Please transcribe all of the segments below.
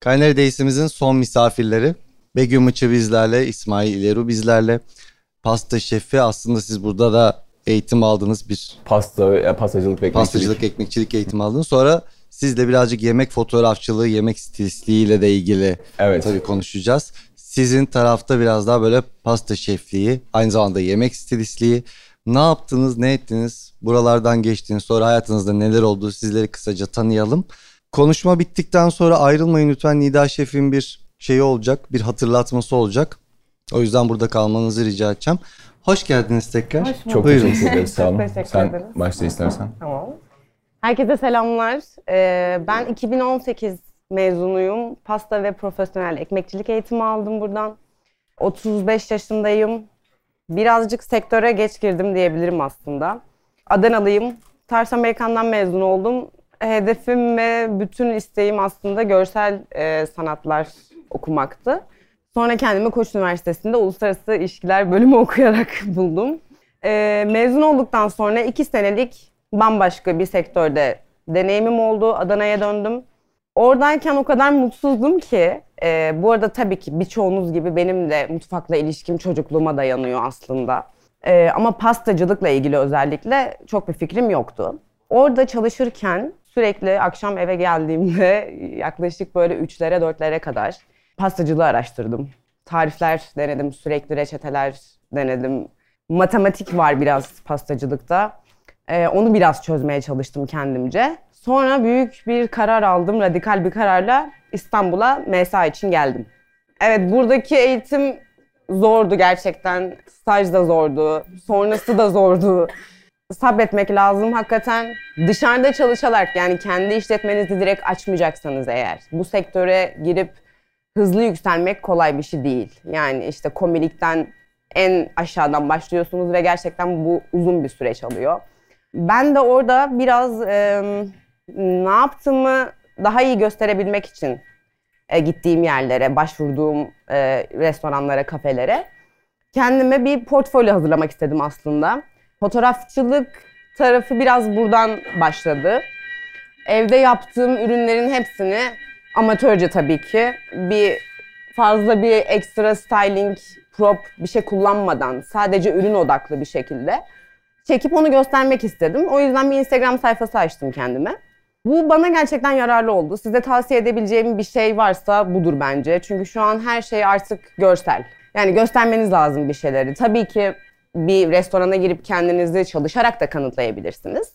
Kaynari Değisimizin son misafirleri. Begüm Mıçı bizlerle, İsmail İleru bizlerle. Pasta şefi aslında siz burada da eğitim aldınız bir Pasta, e, pastacılık ve ekmekçilik. pastacılık, ekmekçilik eğitimi aldınız. Sonra sizle birazcık yemek fotoğrafçılığı, yemek stilistliğiyle de ilgili Evet. tabii konuşacağız. Sizin tarafta biraz daha böyle pasta şefliği, aynı zamanda yemek stilistliği. Ne yaptınız, ne ettiniz? Buralardan geçtiniz, sonra hayatınızda neler oldu sizleri kısaca tanıyalım. Konuşma bittikten sonra ayrılmayın lütfen. Nida Şef'in bir şeyi olacak, bir hatırlatması olacak. O yüzden burada kalmanızı rica edeceğim. Hoş geldiniz tekrar. Hoş bulduk. Çok Buyurun. teşekkür ederiz. Sağ olun. Çok teşekkür Sen ederiz. başla istersen. Tamam. Herkese selamlar. Ee, ben 2018 mezunuyum. Pasta ve profesyonel ekmekçilik eğitimi aldım buradan. 35 yaşındayım. Birazcık sektöre geç girdim diyebilirim aslında. Adanalıyım. Tars Amerikan'dan mezun oldum. Hedefim ve bütün isteğim aslında görsel e, sanatlar okumaktı. Sonra kendimi Koç Üniversitesi'nde Uluslararası İlişkiler bölümü okuyarak buldum. Ee, mezun olduktan sonra iki senelik bambaşka bir sektörde deneyimim oldu. Adana'ya döndüm. Oradayken o kadar mutsuzdum ki, e, bu arada tabii ki birçoğunuz gibi benim de mutfakla ilişkim çocukluğuma dayanıyor aslında. E, ama pastacılıkla ilgili özellikle çok bir fikrim yoktu. Orada çalışırken sürekli akşam eve geldiğimde yaklaşık böyle üçlere dörtlere kadar pastacılığı araştırdım. Tarifler denedim, sürekli reçeteler denedim. Matematik var biraz pastacılıkta. Ee, onu biraz çözmeye çalıştım kendimce. Sonra büyük bir karar aldım, radikal bir kararla İstanbul'a MSA için geldim. Evet, buradaki eğitim zordu gerçekten. Staj da zordu, sonrası da zordu. Sabretmek lazım hakikaten. Dışarıda çalışarak yani kendi işletmenizi direkt açmayacaksanız eğer bu sektöre girip hızlı yükselmek kolay bir şey değil. Yani işte komilikten en aşağıdan başlıyorsunuz ve gerçekten bu uzun bir süreç alıyor. Ben de orada biraz e, ne yaptığımı daha iyi gösterebilmek için e, gittiğim yerlere, başvurduğum e, restoranlara, kafelere kendime bir portfolyo hazırlamak istedim aslında. Fotoğrafçılık tarafı biraz buradan başladı. Evde yaptığım ürünlerin hepsini amatörce tabii ki bir fazla bir ekstra styling, prop bir şey kullanmadan sadece ürün odaklı bir şekilde çekip onu göstermek istedim. O yüzden bir Instagram sayfası açtım kendime. Bu bana gerçekten yararlı oldu. Size tavsiye edebileceğim bir şey varsa budur bence. Çünkü şu an her şey artık görsel. Yani göstermeniz lazım bir şeyleri. Tabii ki bir restorana girip kendinizi çalışarak da kanıtlayabilirsiniz.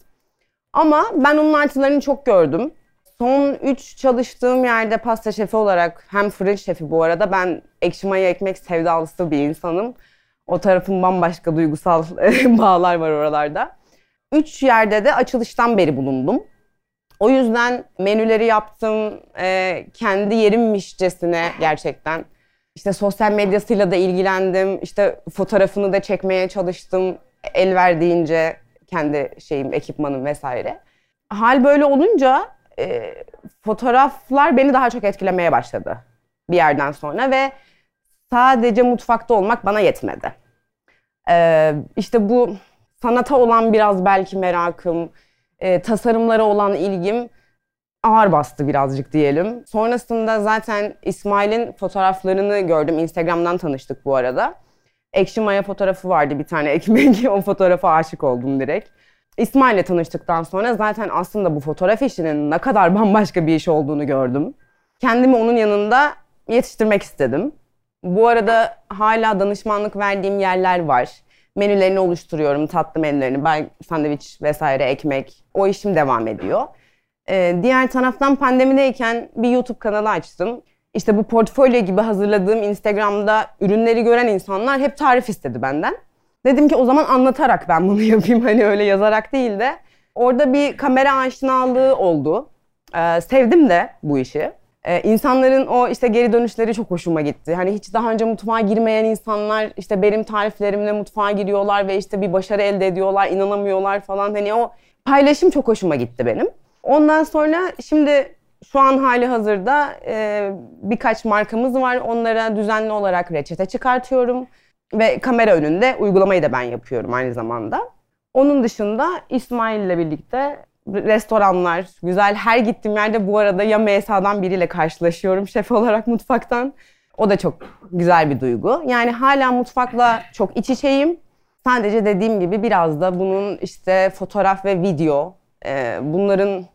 Ama ben onun artılarını çok gördüm. Son 3 çalıştığım yerde pasta şefi olarak hem fırın şefi bu arada ben ekşi maya ekmek sevdalısı bir insanım. O tarafın bambaşka duygusal bağlar var oralarda. Üç yerde de açılıştan beri bulundum. O yüzden menüleri yaptım, e, kendi yerimmişçesine gerçekten. İşte sosyal medyasıyla da ilgilendim, işte fotoğrafını da çekmeye çalıştım el verdiğince kendi şeyim, ekipmanım vesaire. Hal böyle olunca e, fotoğraflar beni daha çok etkilemeye başladı bir yerden sonra ve sadece mutfakta olmak bana yetmedi. Ee, işte bu sanata olan biraz belki merakım, e, tasarımlara olan ilgim ağır bastı birazcık diyelim. Sonrasında zaten İsmail'in fotoğraflarını gördüm. Instagram'dan tanıştık bu arada. Ekşi Maya fotoğrafı vardı bir tane ekmek. o fotoğrafa aşık oldum direkt. İsmail'le tanıştıktan sonra zaten aslında bu fotoğraf işinin ne kadar bambaşka bir iş olduğunu gördüm. Kendimi onun yanında yetiştirmek istedim. Bu arada hala danışmanlık verdiğim yerler var. Menülerini oluşturuyorum, tatlı menülerini. Ben sandviç vesaire, ekmek. O işim devam ediyor. Ee, diğer taraftan pandemideyken bir YouTube kanalı açtım. İşte bu portfolyo gibi hazırladığım Instagram'da ürünleri gören insanlar hep tarif istedi benden. Dedim ki o zaman anlatarak ben bunu yapayım hani öyle yazarak değil de. Orada bir kamera aşinalığı oldu. Ee, sevdim de bu işi. Ee, insanların o işte geri dönüşleri çok hoşuma gitti. Hani hiç daha önce mutfağa girmeyen insanlar işte benim tariflerimle mutfağa giriyorlar ve işte bir başarı elde ediyorlar, inanamıyorlar falan. Hani o paylaşım çok hoşuma gitti benim. Ondan sonra şimdi şu an hali hazırda e, birkaç markamız var. Onlara düzenli olarak reçete çıkartıyorum. Ve kamera önünde uygulamayı da ben yapıyorum aynı zamanda. Onun dışında İsmail ile birlikte restoranlar, güzel her gittiğim yerde bu arada ya MSA'dan biriyle karşılaşıyorum şef olarak mutfaktan. O da çok güzel bir duygu. Yani hala mutfakla çok iç içeyim. Sadece dediğim gibi biraz da bunun işte fotoğraf ve video, e, bunların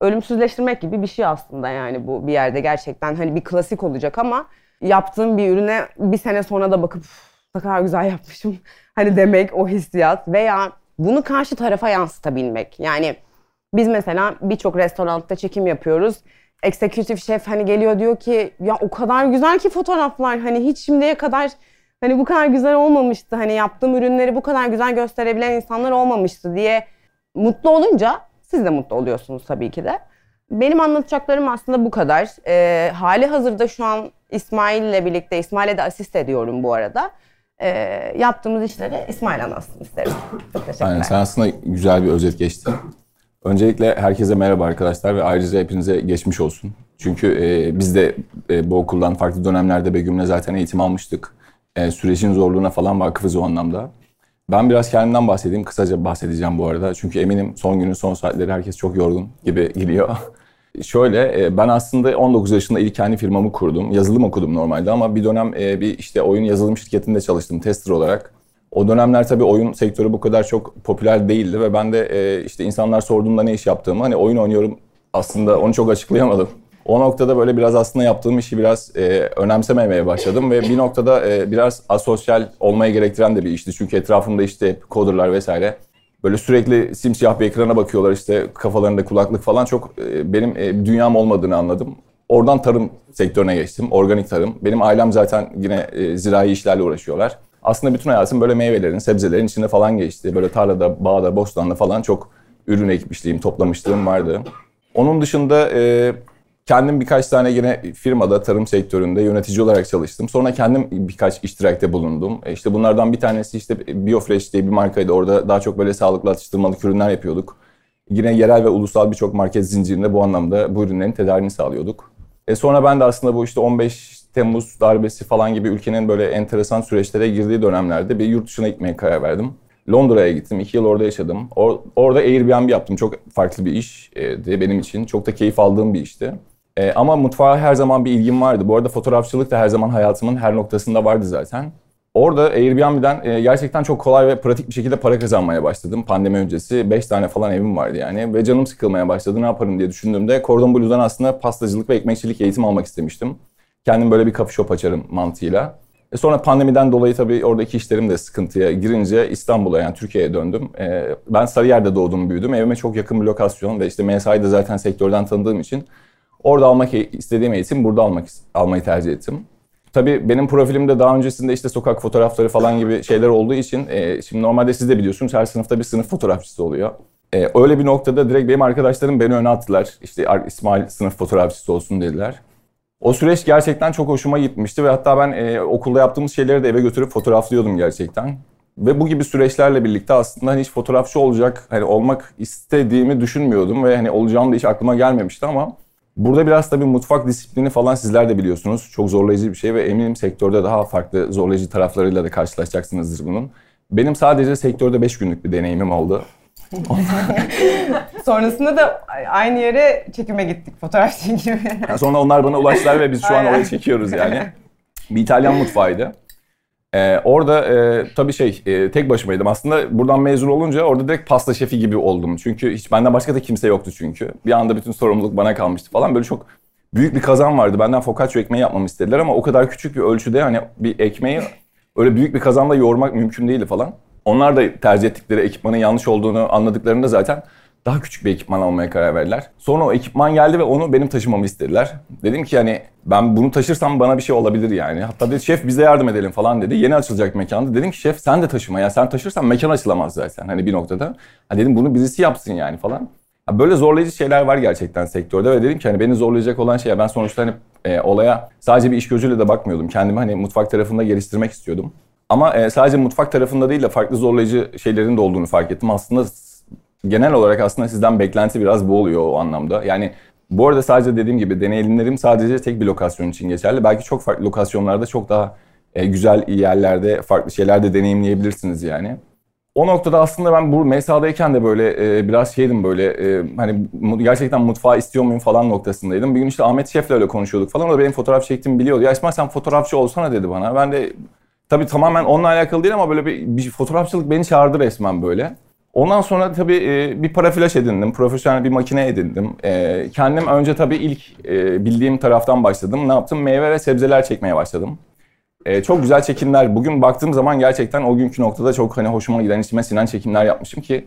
ölümsüzleştirmek gibi bir şey aslında yani bu bir yerde gerçekten hani bir klasik olacak ama yaptığım bir ürüne bir sene sonra da bakıp ne kadar güzel yapmışım hani demek o hissiyat veya bunu karşı tarafa yansıtabilmek. Yani biz mesela birçok restoranda çekim yapıyoruz. Executive şef hani geliyor diyor ki ya o kadar güzel ki fotoğraflar hani hiç şimdiye kadar hani bu kadar güzel olmamıştı. Hani yaptığım ürünleri bu kadar güzel gösterebilen insanlar olmamıştı diye mutlu olunca siz de mutlu oluyorsunuz tabii ki de. Benim anlatacaklarım aslında bu kadar. Ee, hali hazırda şu an İsmail ile birlikte, İsmail'e de asist ediyorum bu arada. Ee, yaptığımız işleri İsmail anlatsın isterim. Çok teşekkürler. Aynen sen aslında güzel bir özet geçtin. Öncelikle herkese merhaba arkadaşlar ve ayrıca hepinize geçmiş olsun. Çünkü e, biz de e, bu okuldan farklı dönemlerde Begüm'le zaten eğitim almıştık. E, sürecin zorluğuna falan vakıfız o anlamda. Ben biraz kendimden bahsedeyim. Kısaca bahsedeceğim bu arada. Çünkü eminim son günün son saatleri herkes çok yorgun gibi geliyor. Şöyle e, ben aslında 19 yaşında ilk kendi firmamı kurdum. Yazılım okudum normalde ama bir dönem e, bir işte oyun yazılım şirketinde çalıştım tester olarak. O dönemler tabii oyun sektörü bu kadar çok popüler değildi ve ben de e, işte insanlar sorduğumda ne iş yaptığımı hani oyun oynuyorum aslında onu çok açıklayamadım. O noktada böyle biraz aslında yaptığım işi biraz e, önemsememeye başladım ve bir noktada e, biraz asosyal olmaya gerektiren de bir işti. Çünkü etrafımda işte hep coderlar vesaire böyle sürekli simsiyah bir ekrana bakıyorlar işte kafalarında kulaklık falan çok e, benim e, dünyam olmadığını anladım. Oradan tarım sektörüne geçtim. Organik tarım. Benim ailem zaten yine e, zirai işlerle uğraşıyorlar. Aslında bütün hayatım böyle meyvelerin, sebzelerin içinde falan geçti. Böyle tarlada, bağda, bostanda falan çok ürün ekmişliğim, toplamışlığım vardı. Onun dışında e, kendim birkaç tane yine firmada tarım sektöründe yönetici olarak çalıştım. Sonra kendim birkaç iştirakte bulundum. E işte bunlardan bir tanesi işte Biofresh diye bir markaydı. Orada daha çok böyle sağlıklı atıştırmalık ürünler yapıyorduk. Yine yerel ve ulusal birçok market zincirinde bu anlamda bu ürünlerin tedarini sağlıyorduk. E sonra ben de aslında bu işte 15 Temmuz darbesi falan gibi ülkenin böyle enteresan süreçlere girdiği dönemlerde bir yurt dışına gitmeye karar verdim. Londra'ya gittim. iki yıl orada yaşadım. Or- orada Airbnb yaptım. Çok farklı bir iş e, benim için. Çok da keyif aldığım bir işti. E, ama mutfağa her zaman bir ilgim vardı. Bu arada fotoğrafçılık da her zaman hayatımın her noktasında vardı zaten. Orada Airbnb'den e, gerçekten çok kolay ve pratik bir şekilde para kazanmaya başladım. Pandemi öncesi 5 tane falan evim vardı yani. Ve canım sıkılmaya başladı ne yaparım diye düşündüğümde Cordon Bleu'dan aslında pastacılık ve ekmekçilik eğitim almak istemiştim. Kendim böyle bir coffee shop açarım mantığıyla. E sonra pandemiden dolayı tabii oradaki işlerim de sıkıntıya girince İstanbul'a yani Türkiye'ye döndüm. E, ben Sarıyer'de doğdum büyüdüm. Evime çok yakın bir lokasyon ve işte MSI'yi de zaten sektörden tanıdığım için orada almak istediğim eğitim burada almak almayı tercih ettim. Tabii benim profilimde daha öncesinde işte sokak fotoğrafları falan gibi şeyler olduğu için e, şimdi normalde siz de biliyorsunuz her sınıfta bir sınıf fotoğrafçısı oluyor. E, öyle bir noktada direkt benim arkadaşlarım beni öne attılar. İşte İsmail sınıf fotoğrafçısı olsun dediler. O süreç gerçekten çok hoşuma gitmişti ve hatta ben e, okulda yaptığımız şeyleri de eve götürüp fotoğraflıyordum gerçekten. Ve bu gibi süreçlerle birlikte aslında hani hiç fotoğrafçı olacak, hani olmak istediğimi düşünmüyordum ve hani olacağım da hiç aklıma gelmemişti ama burada biraz tabii mutfak disiplini falan sizler de biliyorsunuz. Çok zorlayıcı bir şey ve eminim sektörde daha farklı zorlayıcı taraflarıyla da karşılaşacaksınızdır bunun. Benim sadece sektörde 5 günlük bir deneyimim oldu. Sonrasında da aynı yere çekime gittik fotoğraf çekimi. Yani sonra onlar bana ulaştılar ve biz şu an oraya çekiyoruz yani. Bir İtalyan mutfağıydı. Ee, orada e, tabii şey e, tek başımaydım. Aslında buradan mezun olunca orada direkt pasta şefi gibi oldum. Çünkü hiç benden başka da kimse yoktu çünkü. Bir anda bütün sorumluluk bana kalmıştı falan. Böyle çok büyük bir kazan vardı. Benden focaccia ekmeği yapmamı istediler ama o kadar küçük bir ölçüde hani bir ekmeği öyle büyük bir kazanla yoğurmak mümkün değildi falan. Onlar da tercih ettikleri ekipmanın yanlış olduğunu anladıklarında zaten daha küçük bir ekipman almaya karar verdiler. Sonra o ekipman geldi ve onu benim taşımamı istediler. Dedim ki hani ben bunu taşırsam bana bir şey olabilir yani. Hatta dedi şef bize yardım edelim falan dedi. Yeni açılacak mekanda. Dedim ki şef sen de taşıma ya sen taşırsan mekan açılamaz zaten hani bir noktada. Ha dedim bunu birisi yapsın yani falan. Ha böyle zorlayıcı şeyler var gerçekten sektörde ve dedim ki hani beni zorlayacak olan şey ben sonuçta hani e, olaya sadece bir iş gözüyle de bakmıyordum. Kendimi hani mutfak tarafında geliştirmek istiyordum. Ama e, sadece mutfak tarafında değil de farklı zorlayıcı şeylerin de olduğunu fark ettim. Aslında genel olarak aslında sizden beklenti biraz bu oluyor o anlamda. Yani bu arada sadece dediğim gibi deneyimlerim sadece tek bir lokasyon için geçerli. Belki çok farklı lokasyonlarda çok daha e, güzel yerlerde farklı şeyler de deneyimleyebilirsiniz yani. o noktada aslında ben bu MSA'dayken de böyle e, biraz şeydim böyle e, hani gerçekten mutfağı istiyor muyum falan noktasındaydım. Bir gün işte Ahmet Şef'le öyle konuşuyorduk falan. O da benim fotoğraf çektiğimi biliyordu. Ya İsmail sen fotoğrafçı olsana dedi bana. Ben de tabii tamamen onunla alakalı değil ama böyle bir, bir fotoğrafçılık beni çağırdı resmen böyle. Ondan sonra tabii e, bir para flash edindim. Profesyonel bir makine edindim. E, kendim önce tabii ilk e, bildiğim taraftan başladım. Ne yaptım? Meyve ve sebzeler çekmeye başladım. Çok güzel çekimler. Bugün baktığım zaman gerçekten o günkü noktada çok hani hoşuma giden, içime sinen çekimler yapmışım ki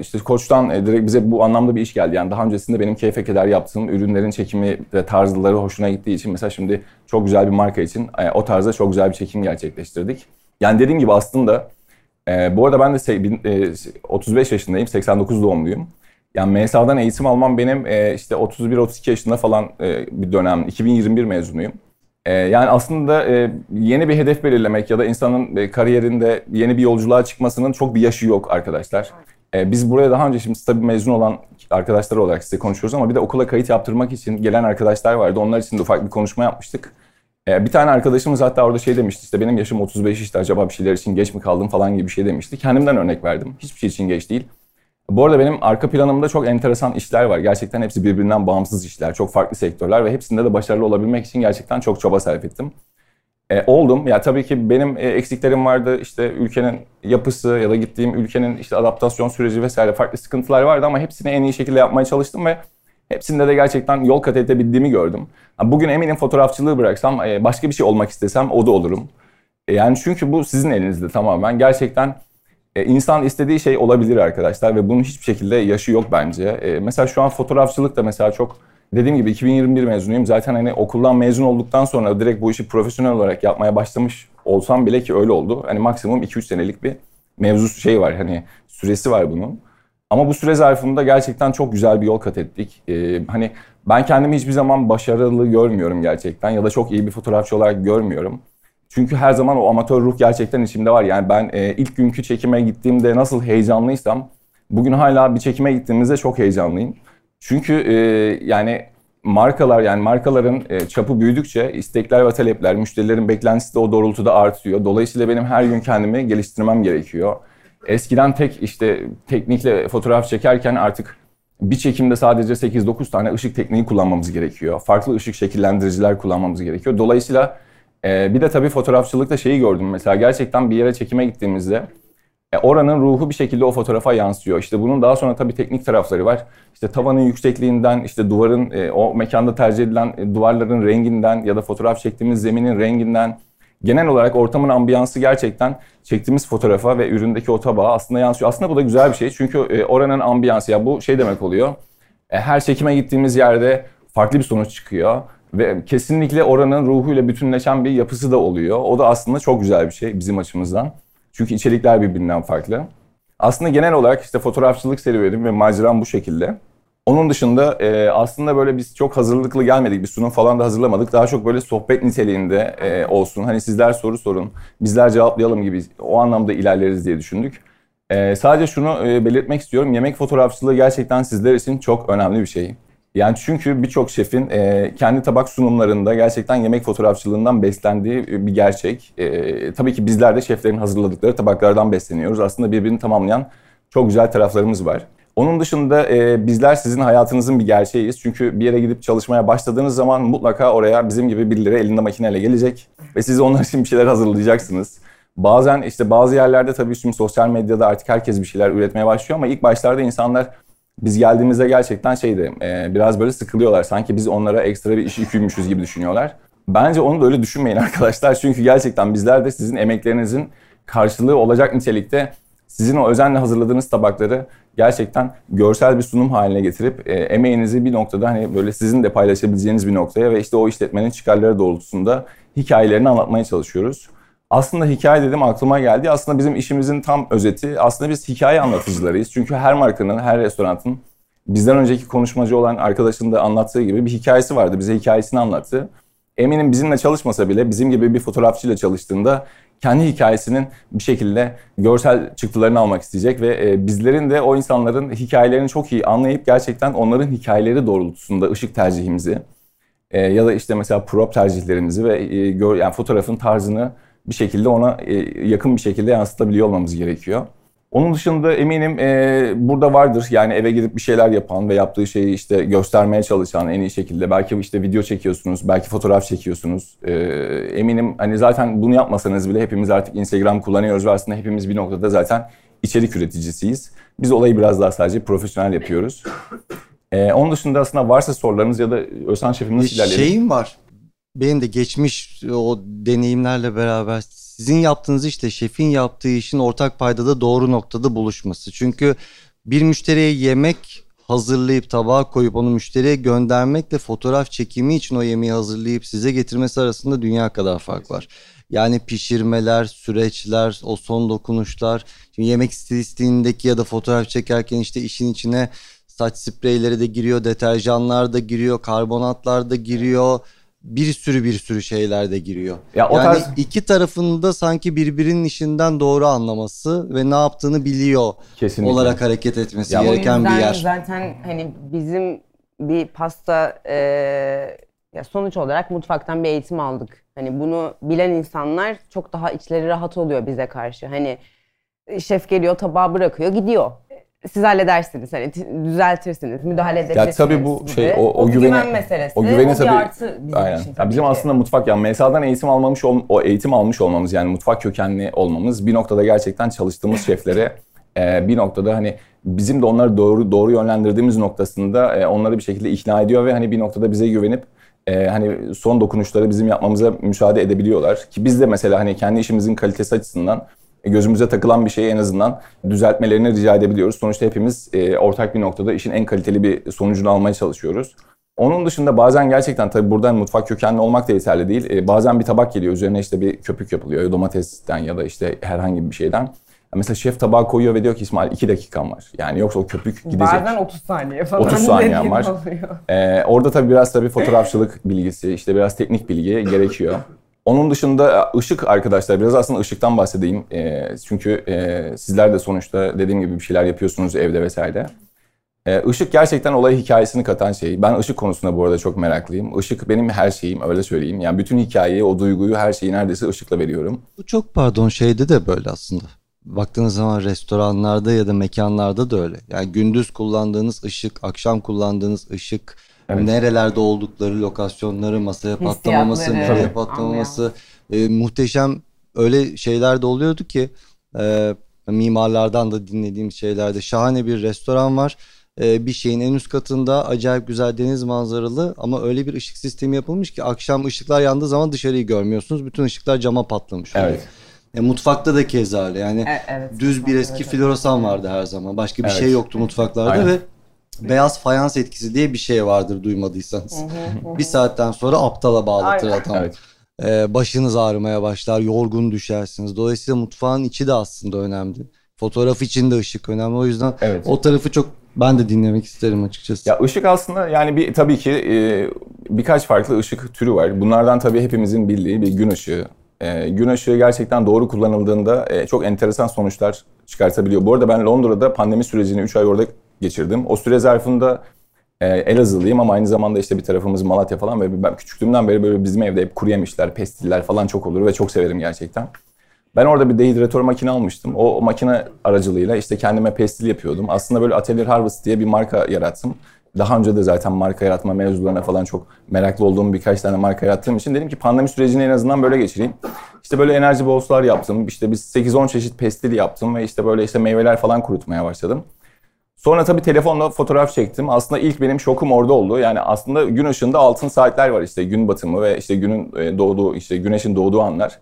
işte koçtan direkt bize bu anlamda bir iş geldi. Yani daha öncesinde benim keyfe keder yaptığım ürünlerin çekimi ve tarzları hoşuna gittiği için mesela şimdi çok güzel bir marka için o tarzda çok güzel bir çekim gerçekleştirdik. Yani dediğim gibi aslında e, bu arada ben de e, 35 yaşındayım, 89 doğumluyum. Yani MSA'dan eğitim almam benim e, işte 31-32 yaşında falan e, bir dönem. 2021 mezunuyum. Ee, yani aslında e, yeni bir hedef belirlemek ya da insanın e, kariyerinde yeni bir yolculuğa çıkmasının çok bir yaşı yok arkadaşlar. Ee, biz buraya daha önce şimdi tabii mezun olan arkadaşlar olarak size konuşuyoruz ama bir de okula kayıt yaptırmak için gelen arkadaşlar vardı. Onlar için de ufak bir konuşma yapmıştık. Ee, bir tane arkadaşımız hatta orada şey demişti işte benim yaşım 35 işte acaba bir şeyler için geç mi kaldım falan gibi bir şey demişti. Kendimden örnek verdim. Hiçbir şey için geç değil. Bu arada benim arka planımda çok enteresan işler var. Gerçekten hepsi birbirinden bağımsız işler. Çok farklı sektörler ve hepsinde de başarılı olabilmek için gerçekten çok çaba sarf ettim. E, oldum. Ya tabii ki benim e, eksiklerim vardı. İşte ülkenin yapısı ya da gittiğim ülkenin işte adaptasyon süreci vesaire farklı sıkıntılar vardı ama hepsini en iyi şekilde yapmaya çalıştım ve hepsinde de gerçekten yol kat edebildiğimi gördüm. Bugün eminim fotoğrafçılığı bıraksam e, başka bir şey olmak istesem o da olurum. E, yani çünkü bu sizin elinizde tamamen. Gerçekten e, insan istediği şey olabilir arkadaşlar ve bunun hiçbir şekilde yaşı yok bence. Mesela şu an fotoğrafçılık da mesela çok dediğim gibi 2021 mezunuyum. Zaten hani okuldan mezun olduktan sonra direkt bu işi profesyonel olarak yapmaya başlamış olsam bile ki öyle oldu. Hani maksimum 2-3 senelik bir mevzu şey var hani süresi var bunun. Ama bu süre zarfında gerçekten çok güzel bir yol kat ettik. Ee, hani ben kendimi hiçbir zaman başarılı görmüyorum gerçekten ya da çok iyi bir fotoğrafçı olarak görmüyorum. Çünkü her zaman o amatör ruh gerçekten içimde var. Yani ben e, ilk günkü çekime gittiğimde nasıl heyecanlıysam bugün hala bir çekime gittiğimizde çok heyecanlıyım. Çünkü e, yani markalar yani markaların e, çapı büyüdükçe istekler ve talepler, müşterilerin beklentisi de o doğrultuda artıyor. Dolayısıyla benim her gün kendimi geliştirmem gerekiyor. Eskiden tek işte teknikle fotoğraf çekerken artık bir çekimde sadece 8-9 tane ışık tekniği kullanmamız gerekiyor. Farklı ışık şekillendiriciler kullanmamız gerekiyor. Dolayısıyla ee, bir de tabii fotoğrafçılıkta şeyi gördüm mesela gerçekten bir yere çekime gittiğimizde e, oranın ruhu bir şekilde o fotoğrafa yansıyor. İşte bunun daha sonra tabii teknik tarafları var. İşte tavanın yüksekliğinden, işte duvarın, e, o mekanda tercih edilen e, duvarların renginden ya da fotoğraf çektiğimiz zeminin renginden genel olarak ortamın ambiyansı gerçekten çektiğimiz fotoğrafa ve üründeki o tabağa aslında yansıyor. Aslında bu da güzel bir şey çünkü e, oranın ambiyansı ya bu şey demek oluyor. E, her çekime gittiğimiz yerde farklı bir sonuç çıkıyor. Ve kesinlikle oranın ruhuyla bütünleşen bir yapısı da oluyor. O da aslında çok güzel bir şey bizim açımızdan. Çünkü içerikler birbirinden farklı. Aslında genel olarak işte fotoğrafçılık serüvenim ve maceram bu şekilde. Onun dışında e, aslında böyle biz çok hazırlıklı gelmedik. Bir sunum falan da hazırlamadık. Daha çok böyle sohbet niteliğinde e, olsun. Hani sizler soru sorun, bizler cevaplayalım gibi o anlamda ilerleriz diye düşündük. E, sadece şunu e, belirtmek istiyorum. Yemek fotoğrafçılığı gerçekten sizler için çok önemli bir şey. Yani çünkü birçok şefin e, kendi tabak sunumlarında gerçekten yemek fotoğrafçılığından beslendiği bir gerçek. E, tabii ki bizler de şeflerin hazırladıkları tabaklardan besleniyoruz. Aslında birbirini tamamlayan çok güzel taraflarımız var. Onun dışında e, bizler sizin hayatınızın bir gerçeğiyiz. Çünkü bir yere gidip çalışmaya başladığınız zaman mutlaka oraya bizim gibi birileri elinde makineyle gelecek ve siz onlar için bir şeyler hazırlayacaksınız. Bazen işte bazı yerlerde tabii şimdi sosyal medyada artık herkes bir şeyler üretmeye başlıyor ama ilk başlarda insanlar biz geldiğimizde gerçekten şeydi e, biraz böyle sıkılıyorlar. Sanki biz onlara ekstra bir iş yüküymüşüz gibi düşünüyorlar. Bence onu da öyle düşünmeyin arkadaşlar. Çünkü gerçekten bizler de sizin emeklerinizin karşılığı olacak nitelikte sizin o özenle hazırladığınız tabakları gerçekten görsel bir sunum haline getirip e, emeğinizi bir noktada hani böyle sizin de paylaşabileceğiniz bir noktaya ve işte o işletmenin çıkarları doğrultusunda hikayelerini anlatmaya çalışıyoruz. Aslında hikaye dedim aklıma geldi. Aslında bizim işimizin tam özeti. Aslında biz hikaye anlatıcılarıyız. Çünkü her markanın, her restoranın bizden önceki konuşmacı olan arkadaşın da anlattığı gibi bir hikayesi vardı. Bize hikayesini anlattı. Eminim bizimle çalışmasa bile bizim gibi bir fotoğrafçıyla çalıştığında kendi hikayesinin bir şekilde görsel çıktılarını almak isteyecek ve e, bizlerin de o insanların hikayelerini çok iyi anlayıp gerçekten onların hikayeleri doğrultusunda ışık tercihimizi e, ya da işte mesela prop tercihlerimizi ve e, yani fotoğrafın tarzını bir şekilde ona yakın bir şekilde yansıtabiliyor olmamız gerekiyor. Onun dışında eminim e, burada vardır yani eve gidip bir şeyler yapan ve yaptığı şeyi işte göstermeye çalışan en iyi şekilde. Belki işte video çekiyorsunuz, belki fotoğraf çekiyorsunuz. E, eminim hani zaten bunu yapmasanız bile hepimiz artık Instagram kullanıyoruz ve aslında hepimiz bir noktada zaten içerik üreticisiyiz. Biz olayı biraz daha sadece profesyonel yapıyoruz. E, onun dışında aslında varsa sorularınız ya da Özhan Şef'im nasıl ilerleyelim? Şeyim var. Benim de geçmiş o deneyimlerle beraber sizin yaptığınız işle şefin yaptığı işin ortak paydada doğru noktada buluşması. Çünkü bir müşteriye yemek hazırlayıp tabağa koyup onu müşteriye göndermekle fotoğraf çekimi için o yemeği hazırlayıp size getirmesi arasında dünya kadar fark var. Yani pişirmeler, süreçler, o son dokunuşlar. Şimdi yemek stilistiğindeki ya da fotoğraf çekerken işte işin içine saç spreyleri de giriyor, deterjanlar da giriyor, karbonatlar da giriyor bir sürü bir sürü şeyler de giriyor. Ya o yani tarz... iki tarafında sanki birbirinin işinden doğru anlaması ve ne yaptığını biliyor Kesinlikle. olarak hareket etmesi ya gereken bir yer. Zaten hani bizim bir pasta e, ya sonuç olarak mutfaktan bir eğitim aldık. Hani bunu bilen insanlar çok daha içleri rahat oluyor bize karşı. Hani şef geliyor tabağı bırakıyor gidiyor siz halledersiniz. Hani düzeltirsiniz, müdahale edersiniz. Ya tabii bu gibi. şey o, o, o güveni, güven meselesi. O güveni o tabii. Artı bizim aynen. Için tabii ya bizim ki. aslında mutfak yani MSA'dan eğitim almamış ol, o eğitim almış olmamız yani mutfak kökenli olmamız bir noktada gerçekten çalıştığımız şeflere e, bir noktada hani bizim de onları doğru doğru yönlendirdiğimiz noktasında e, onları bir şekilde ikna ediyor ve hani bir noktada bize güvenip e, hani son dokunuşları bizim yapmamıza müsaade edebiliyorlar ki biz de mesela hani kendi işimizin kalitesi açısından gözümüze takılan bir şeyi en azından düzeltmelerini rica edebiliyoruz. Sonuçta hepimiz e, ortak bir noktada işin en kaliteli bir sonucunu almaya çalışıyoruz. Onun dışında bazen gerçekten tabii buradan mutfak kökenli olmak da yeterli değil. E, bazen bir tabak geliyor üzerine işte bir köpük yapılıyor domatesten ya da işte herhangi bir şeyden. Mesela şef tabağı koyuyor ve diyor ki İsmail 2 dakikan var. Yani yoksa o köpük gidecek. Bazen 30 saniye falan. 30 saniyen var. Ee, orada tabii biraz tabii fotoğrafçılık bilgisi, işte biraz teknik bilgi gerekiyor. Onun dışında e, ışık arkadaşlar biraz aslında ışıktan bahsedeyim. E, çünkü e, sizler de sonuçta dediğim gibi bir şeyler yapıyorsunuz evde vesaire. E, ışık gerçekten olay hikayesini katan şey. Ben ışık konusunda bu arada çok meraklıyım. Işık benim her şeyim öyle söyleyeyim. Yani bütün hikayeyi, o duyguyu, her şeyi neredeyse ışıkla veriyorum. Bu çok pardon şeyde de böyle aslında. Baktığınız zaman restoranlarda ya da mekanlarda da öyle. Yani gündüz kullandığınız ışık, akşam kullandığınız ışık, Evet. Nerelerde oldukları, lokasyonları, masaya patlamaması, masaya patlamaması e, muhteşem öyle şeyler de oluyordu ki e, mimarlardan da dinlediğim şeylerde şahane bir restoran var. E, bir şeyin en üst katında acayip güzel deniz manzaralı ama öyle bir ışık sistemi yapılmış ki akşam ışıklar yandığı zaman dışarıyı görmüyorsunuz. Bütün ışıklar cama patlamış. Evet. E, mutfakta da keza öyle. Yani e, evet, düz bir eski floresan vardı her zaman. Başka bir evet. şey yoktu mutfaklarda Aynen. ve beyaz fayans etkisi diye bir şey vardır duymadıysanız. bir saatten sonra aptala bağlatır adam. Evet. Ee, başınız ağrımaya başlar, yorgun düşersiniz. Dolayısıyla mutfağın içi de aslında önemli. Fotoğraf için de ışık önemli. O yüzden evet. o tarafı çok ben de dinlemek isterim açıkçası. Ya ışık aslında yani bir tabii ki e, birkaç farklı ışık türü var. Bunlardan tabii hepimizin bildiği bir gün ışığı. E, gün ışığı gerçekten doğru kullanıldığında e, çok enteresan sonuçlar çıkartabiliyor. Bu arada ben Londra'da pandemi sürecini 3 ay orada geçirdim. O süre zarfında e, Elazığlıyım ama aynı zamanda işte bir tarafımız Malatya falan ve ben küçüklüğümden beri böyle bizim evde hep kuru yemişler, pestiller falan çok olur ve çok severim gerçekten. Ben orada bir dehidratör makine almıştım. O, o makine aracılığıyla işte kendime pestil yapıyordum. Aslında böyle Atelier Harvest diye bir marka yarattım. Daha önce de zaten marka yaratma mevzularına falan çok meraklı olduğum birkaç tane marka yarattığım için dedim ki pandemi sürecini en azından böyle geçireyim. İşte böyle enerji bolslar yaptım. İşte biz 8-10 çeşit pestil yaptım ve işte böyle işte meyveler falan kurutmaya başladım. Sonra tabii telefonla fotoğraf çektim. Aslında ilk benim şokum orada oldu. Yani aslında gün ışığında altın saatler var işte gün batımı ve işte günün e, doğduğu işte güneşin doğduğu anlar.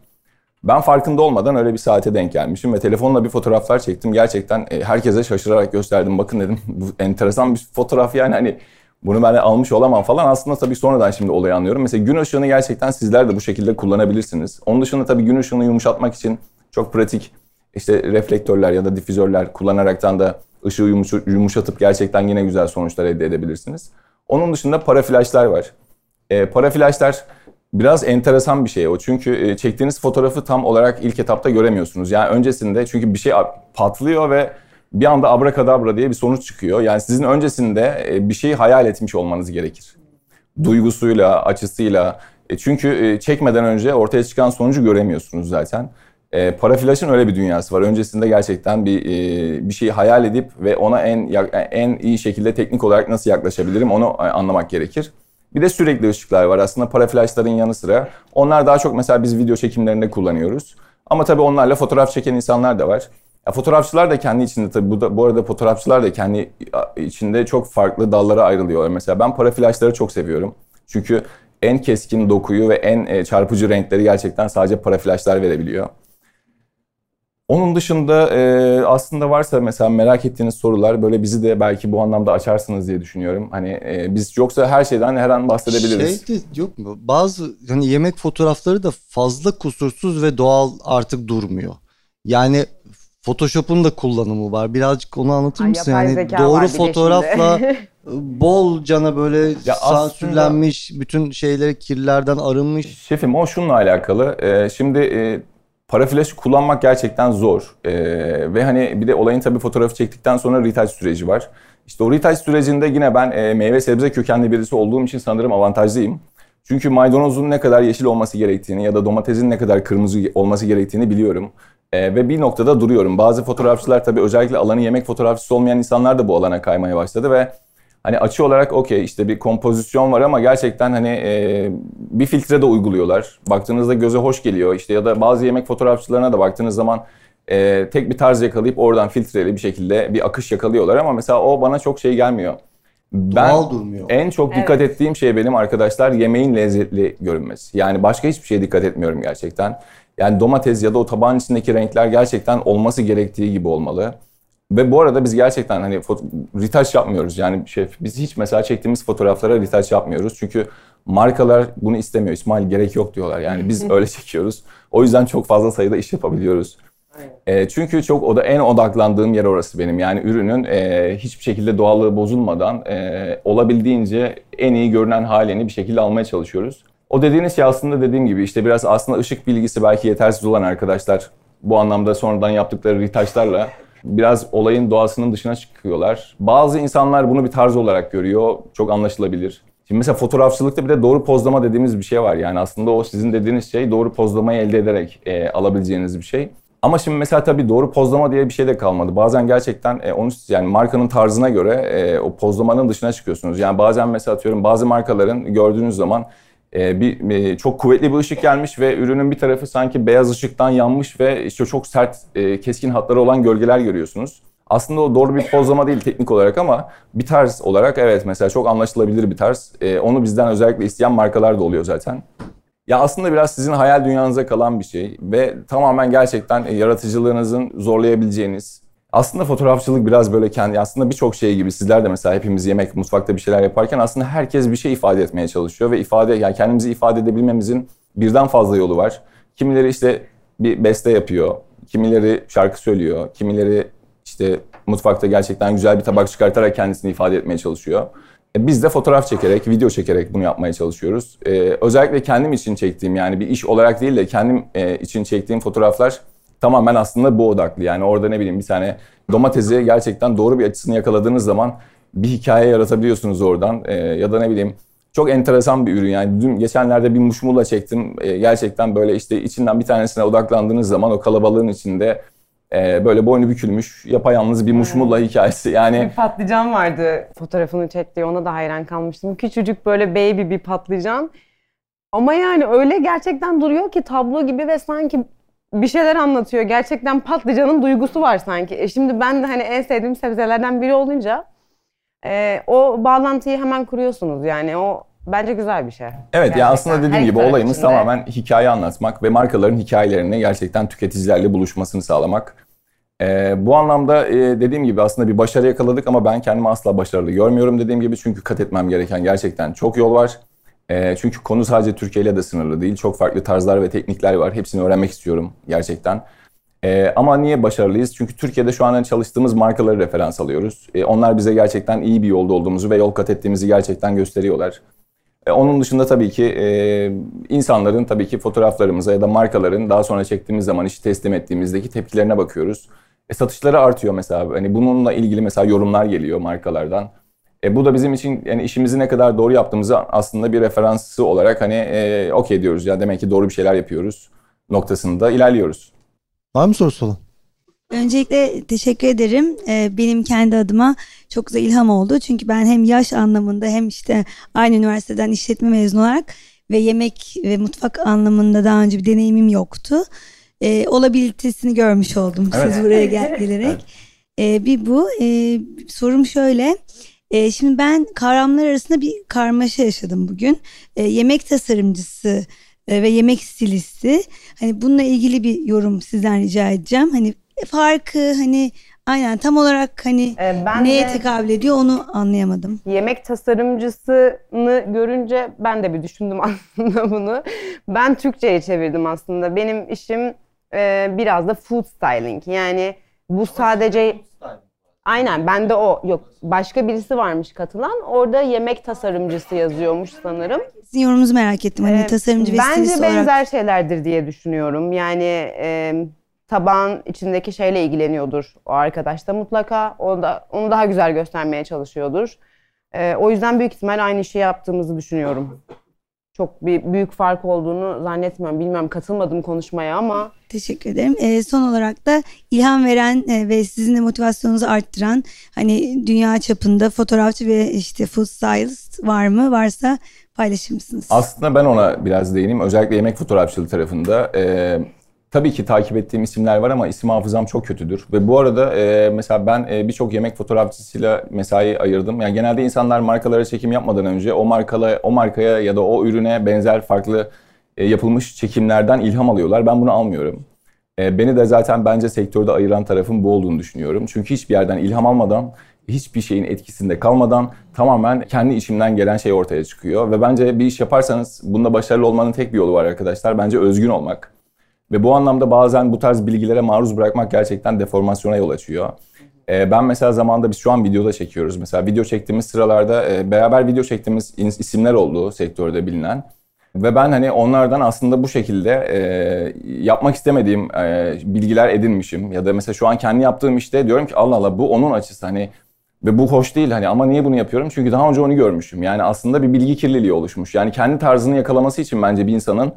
Ben farkında olmadan öyle bir saate denk gelmişim ve telefonla bir fotoğraflar çektim. Gerçekten e, herkese şaşırarak gösterdim. Bakın dedim bu enteresan bir fotoğraf yani hani bunu ben almış olamam falan. Aslında tabii sonradan şimdi olayı anlıyorum. Mesela gün ışığını gerçekten sizler de bu şekilde kullanabilirsiniz. Onun dışında tabii gün ışığını yumuşatmak için çok pratik işte reflektörler ya da difüzörler kullanaraktan da ışığı yumuşatıp gerçekten yine güzel sonuçlar elde edebilirsiniz. Onun dışında para flaşlar var. E, para flaşlar biraz enteresan bir şey o. Çünkü e, çektiğiniz fotoğrafı tam olarak ilk etapta göremiyorsunuz. Yani öncesinde çünkü bir şey patlıyor ve bir anda abrakadabra diye bir sonuç çıkıyor. Yani sizin öncesinde e, bir şeyi hayal etmiş olmanız gerekir. Duygusuyla, açısıyla. E, çünkü çekmeden önce ortaya çıkan sonucu göremiyorsunuz zaten. E, para flaşın öyle bir dünyası var. Öncesinde gerçekten bir e, bir şeyi hayal edip ve ona en en iyi şekilde teknik olarak nasıl yaklaşabilirim onu e, anlamak gerekir. Bir de sürekli ışıklar var. Aslında para flaşların yanı sıra onlar daha çok mesela biz video çekimlerinde kullanıyoruz. Ama tabii onlarla fotoğraf çeken insanlar da var. Ya fotoğrafçılar da kendi içinde tabii bu, da, bu arada fotoğrafçılar da kendi içinde çok farklı dallara ayrılıyorlar. Mesela ben para flaşları çok seviyorum. Çünkü en keskin dokuyu ve en e, çarpıcı renkleri gerçekten sadece para flaşlar verebiliyor. Onun dışında e, aslında varsa mesela merak ettiğiniz sorular böyle bizi de belki bu anlamda açarsınız diye düşünüyorum. Hani e, biz yoksa her şeyden her an bahsedebiliriz. Şey de yok mu? Bazı hani yemek fotoğrafları da fazla kusursuz ve doğal artık durmuyor. Yani Photoshop'un da kullanımı var. Birazcık onu anlatır Ay, mısın? Yani doğru fotoğrafla bol cana böyle Ya sansürlenmiş, bütün şeyleri kirlerden arınmış. Şefim o şununla alakalı. E, şimdi e, para flaşı kullanmak gerçekten zor. E, ve hani bir de olayın tabii fotoğrafı çektikten sonra retouch süreci var. İşte o retouch sürecinde yine ben e, meyve sebze kökenli birisi olduğum için sanırım avantajlıyım. Çünkü maydanozun ne kadar yeşil olması gerektiğini ya da domatesin ne kadar kırmızı olması gerektiğini biliyorum. E, ve bir noktada duruyorum. Bazı fotoğrafçılar tabii özellikle alanı yemek fotoğrafçısı olmayan insanlar da bu alana kaymaya başladı ve hani açı olarak okey işte bir kompozisyon var ama gerçekten hani e, bir filtre de uyguluyorlar. Baktığınızda göze hoş geliyor. İşte ya da bazı yemek fotoğrafçılarına da baktığınız zaman e, tek bir tarz yakalayıp oradan filtreli bir şekilde bir akış yakalıyorlar ama mesela o bana çok şey gelmiyor. Ben Doğal durmuyor. en çok dikkat Evet. ettiğim şey benim arkadaşlar yemeğin lezzetli görünmesi. Yani başka hiçbir şeye dikkat etmiyorum gerçekten. Yani domates ya da o tabağın içindeki renkler gerçekten olması gerektiği gibi olmalı. Ve bu arada biz gerçekten hani retouch yapmıyoruz. Yani şef biz hiç mesela çektiğimiz fotoğraflara retouch yapmıyoruz. Çünkü markalar bunu istemiyor. İsmail gerek yok diyorlar. Yani biz öyle çekiyoruz. O yüzden çok fazla sayıda iş yapabiliyoruz. E, çünkü çok o da en odaklandığım yer orası benim. Yani ürünün e, hiçbir şekilde doğallığı bozulmadan e, olabildiğince en iyi görünen halini bir şekilde almaya çalışıyoruz. O dediğiniz şey aslında dediğim gibi işte biraz aslında ışık bilgisi belki yetersiz olan arkadaşlar bu anlamda sonradan yaptıkları retouchlarla biraz olayın doğasının dışına çıkıyorlar. Bazı insanlar bunu bir tarz olarak görüyor. Çok anlaşılabilir. Şimdi mesela fotoğrafçılıkta bir de doğru pozlama dediğimiz bir şey var. Yani aslında o sizin dediğiniz şey doğru pozlamayı elde ederek e, alabileceğiniz bir şey. Ama şimdi mesela tabii doğru pozlama diye bir şey de kalmadı. Bazen gerçekten e, onu yani markanın tarzına göre e, o pozlamanın dışına çıkıyorsunuz. Yani bazen mesela atıyorum bazı markaların gördüğünüz zaman e, bir e, çok kuvvetli bir ışık gelmiş ve ürünün bir tarafı sanki beyaz ışıktan yanmış ve işte çok sert e, keskin hatları olan gölgeler görüyorsunuz. Aslında o doğru bir pozlama değil teknik olarak ama bir tarz olarak evet mesela çok anlaşılabilir bir tarz. E, onu bizden özellikle isteyen markalar da oluyor zaten. Ya aslında biraz sizin hayal dünyanıza kalan bir şey ve tamamen gerçekten e, yaratıcılığınızın zorlayabileceğiniz. Aslında fotoğrafçılık biraz böyle kendi aslında birçok şey gibi sizler de mesela hepimiz yemek mutfakta bir şeyler yaparken aslında herkes bir şey ifade etmeye çalışıyor ve ifade yani kendimizi ifade edebilmemizin birden fazla yolu var. Kimileri işte bir beste yapıyor, kimileri şarkı söylüyor, kimileri işte mutfakta gerçekten güzel bir tabak çıkartarak kendisini ifade etmeye çalışıyor. E, Biz de fotoğraf çekerek, video çekerek bunu yapmaya çalışıyoruz. Ee, özellikle kendim için çektiğim yani bir iş olarak değil de kendim e, için çektiğim fotoğraflar tamamen aslında bu odaklı. Yani orada ne bileyim bir tane domatesi gerçekten doğru bir açısını yakaladığınız zaman bir hikaye yaratabiliyorsunuz oradan. Ee, ya da ne bileyim çok enteresan bir ürün yani. Dün geçenlerde bir muşmula çektim. Ee, gerçekten böyle işte içinden bir tanesine odaklandığınız zaman o kalabalığın içinde e, böyle boynu bükülmüş yapayalnız bir muşmula hikayesi. Yani Bir patlıcan vardı fotoğrafını çektiği ona da hayran kalmıştım. Küçücük böyle baby bir patlıcan. Ama yani öyle gerçekten duruyor ki tablo gibi ve sanki bir şeyler anlatıyor. Gerçekten patlıcanın duygusu var sanki. E şimdi ben de hani en sevdiğim sebzelerden biri olunca e, o bağlantıyı hemen kuruyorsunuz. Yani o bence güzel bir şey. Evet Gerçekten. ya aslında dediğim Her gibi olayımız içinde. tamamen hikaye anlatmak ve markaların hikayelerini gerçekten tüketicilerle buluşmasını sağlamak. Ee, bu anlamda e, dediğim gibi aslında bir başarı yakaladık ama ben kendimi asla başarılı görmüyorum dediğim gibi çünkü kat etmem gereken gerçekten çok yol var. Ee, çünkü konu sadece Türkiye ile de sınırlı değil. Çok farklı tarzlar ve teknikler var. Hepsini öğrenmek istiyorum gerçekten. Ee, ama niye başarılıyız? Çünkü Türkiye'de şu an çalıştığımız markaları referans alıyoruz. Ee, onlar bize gerçekten iyi bir yolda olduğumuzu ve yol kat ettiğimizi gerçekten gösteriyorlar. E, Onun dışında tabii ki e, insanların tabii ki fotoğraflarımıza ya da markaların daha sonra çektiğimiz zaman işi teslim ettiğimizdeki tepkilerine bakıyoruz. E, satışları artıyor mesela. Hani bununla ilgili mesela yorumlar geliyor markalardan. E, bu da bizim için yani işimizi ne kadar doğru yaptığımızı aslında bir referansı olarak hani e, okey diyoruz ya demek ki doğru bir şeyler yapıyoruz noktasında ilerliyoruz. Var mı sorusu olan? Öncelikle teşekkür ederim. Ee, benim kendi adıma çok güzel ilham oldu. Çünkü ben hem yaş anlamında hem işte aynı üniversiteden işletme mezunu olarak ve yemek ve mutfak anlamında daha önce bir deneyimim yoktu. Ee, olabilitesini görmüş oldum Evet. siz buraya gel gelerek. Ee, bir bu. Ee, sorum şöyle. Ee, şimdi ben kavramlar arasında bir karmaşa yaşadım bugün. Ee, yemek tasarımcısı e, ve yemek stilisti. Hani bununla ilgili bir yorum sizden rica edeceğim. Hani farkı hani aynen tam olarak hani Ee, ben neye de tekabül ediyor onu anlayamadım. yemek tasarımcısını görünce ben de bir düşündüm aslında bunu. Ben Türkçe'ye çevirdim aslında. Benim işim e, biraz da food styling. Yani bu sadece Aynen bende o yok. Başka birisi varmış katılan. Orada yemek tasarımcısı yazıyormuş sanırım. Sizin yorumunuzu merak ettim. Hani Ee, tasarımcı ve Bence benzer olarak. şeylerdir diye düşünüyorum. Yani e, tabağın içindeki şeyle ilgileniyordur o arkadaş da mutlaka. O da onu daha güzel göstermeye çalışıyordur. E, o yüzden büyük ihtimal aynı işi yaptığımızı düşünüyorum. Çok bir büyük fark olduğunu zannetmiyorum. Bilmiyorum katılmadım konuşmaya ama Teşekkür ederim. Ee, son olarak da ilham veren e, ve sizin de motivasyonunuzu arttıran hani dünya çapında fotoğrafçı ve işte food stylist var mı? Varsa paylaşır mısınız? Aslında ben ona biraz değineyim. Özellikle yemek fotoğrafçılığı tarafında. Ee, tabii ki takip ettiğim isimler var ama isim hafızam çok kötüdür. Ve bu arada e, mesela ben e, birçok yemek fotoğrafçısıyla mesai ayırdım. Yani genelde insanlar markalara çekim yapmadan önce o markala, o markaya ya da o ürüne benzer farklı e, yapılmış çekimlerden ilham alıyorlar. Ben bunu almıyorum. E, beni de zaten bence sektörde ayıran tarafın bu olduğunu düşünüyorum. Çünkü hiçbir yerden ilham almadan, hiçbir şeyin etkisinde kalmadan tamamen kendi içimden gelen şey ortaya çıkıyor. Ve bence bir iş yaparsanız bunda başarılı olmanın tek bir yolu var arkadaşlar. Bence özgün olmak. Ve bu anlamda bazen bu tarz bilgilere maruz bırakmak gerçekten deformasyona yol açıyor. Ee, ben mesela zamanında biz şu an videoda çekiyoruz. Mesela video çektiğimiz sıralarda e, beraber video çektiğimiz isimler oldu sektörde bilinen. Ve ben hani onlardan aslında bu şekilde e, yapmak istemediğim e, bilgiler edinmişim. Ya da mesela şu an kendi yaptığım işte diyorum ki Allah Allah bu onun açısı hani ve bu hoş değil hani ama niye bunu yapıyorum? Çünkü daha önce onu görmüşüm. Yani aslında bir bilgi kirliliği oluşmuş. Yani kendi tarzını yakalaması için bence bir insanın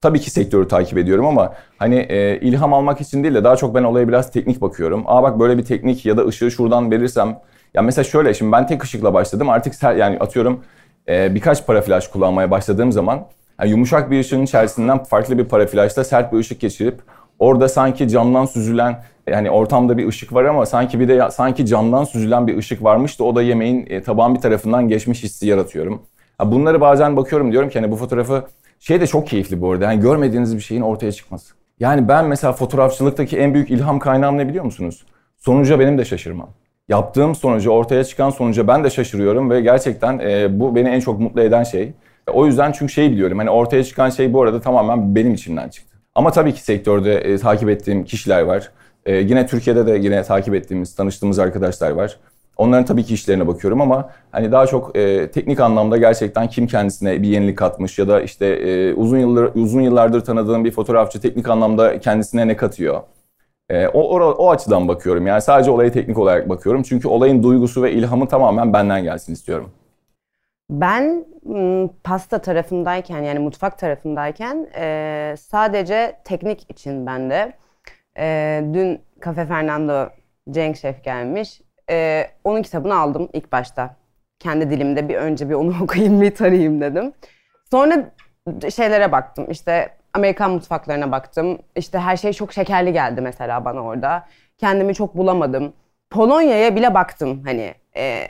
tabii ki sektörü takip ediyorum ama hani e, ilham almak için değil de daha çok ben olaya biraz teknik bakıyorum. Aa bak böyle bir teknik ya da ışığı şuradan verirsem ya mesela şöyle şimdi ben tek ışıkla başladım artık ser, yani atıyorum e, birkaç para flash kullanmaya başladığım zaman yani yumuşak bir ışığın içerisinden farklı bir para flashla sert bir ışık geçirip orada sanki camdan süzülen yani ortamda bir ışık var ama sanki bir de ya- sanki camdan süzülen bir ışık varmış da o da yemeğin e, tabağın bir tarafından geçmiş hissi yaratıyorum. Ha, bunları bazen bakıyorum diyorum ki hani bu fotoğrafı şey de çok keyifli bu arada. Yani görmediğiniz bir şeyin ortaya çıkması. Yani ben mesela fotoğrafçılıktaki en büyük ilham kaynağım ne biliyor musunuz? Sonuca benim de şaşırmam. Yaptığım sonuca, ortaya çıkan sonuca ben de şaşırıyorum ve gerçekten e, bu beni en çok mutlu eden şey. O yüzden çünkü şey biliyorum hani ortaya çıkan şey bu arada tamamen benim içimden çıktı. Ama tabii ki sektörde e, takip ettiğim kişiler var. E, yine Türkiye'de de yine takip ettiğimiz, tanıştığımız arkadaşlar var. Onların tabii ki işlerine bakıyorum ama hani daha çok e, teknik anlamda gerçekten kim kendisine bir yenilik katmış ya da işte e, uzun yıllar uzun yıllardır tanıdığım bir fotoğrafçı teknik anlamda kendisine ne katıyor. E, o, o o açıdan bakıyorum. Yani sadece olaya teknik olarak bakıyorum. Çünkü olayın duygusu ve ilhamı tamamen benden gelsin istiyorum. Ben pasta tarafındayken yani mutfak tarafındayken e, sadece teknik için ben de e, dün Cafe Fernando Cenk Şef gelmiş. E, onun kitabını aldım ilk başta. Kendi dilimde bir önce bir onu okuyayım bir tarayayım dedim. Sonra şeylere baktım işte Amerikan mutfaklarına baktım. İşte her şey çok şekerli geldi mesela bana orada. Kendimi çok bulamadım. Polonya'ya bile baktım hani e,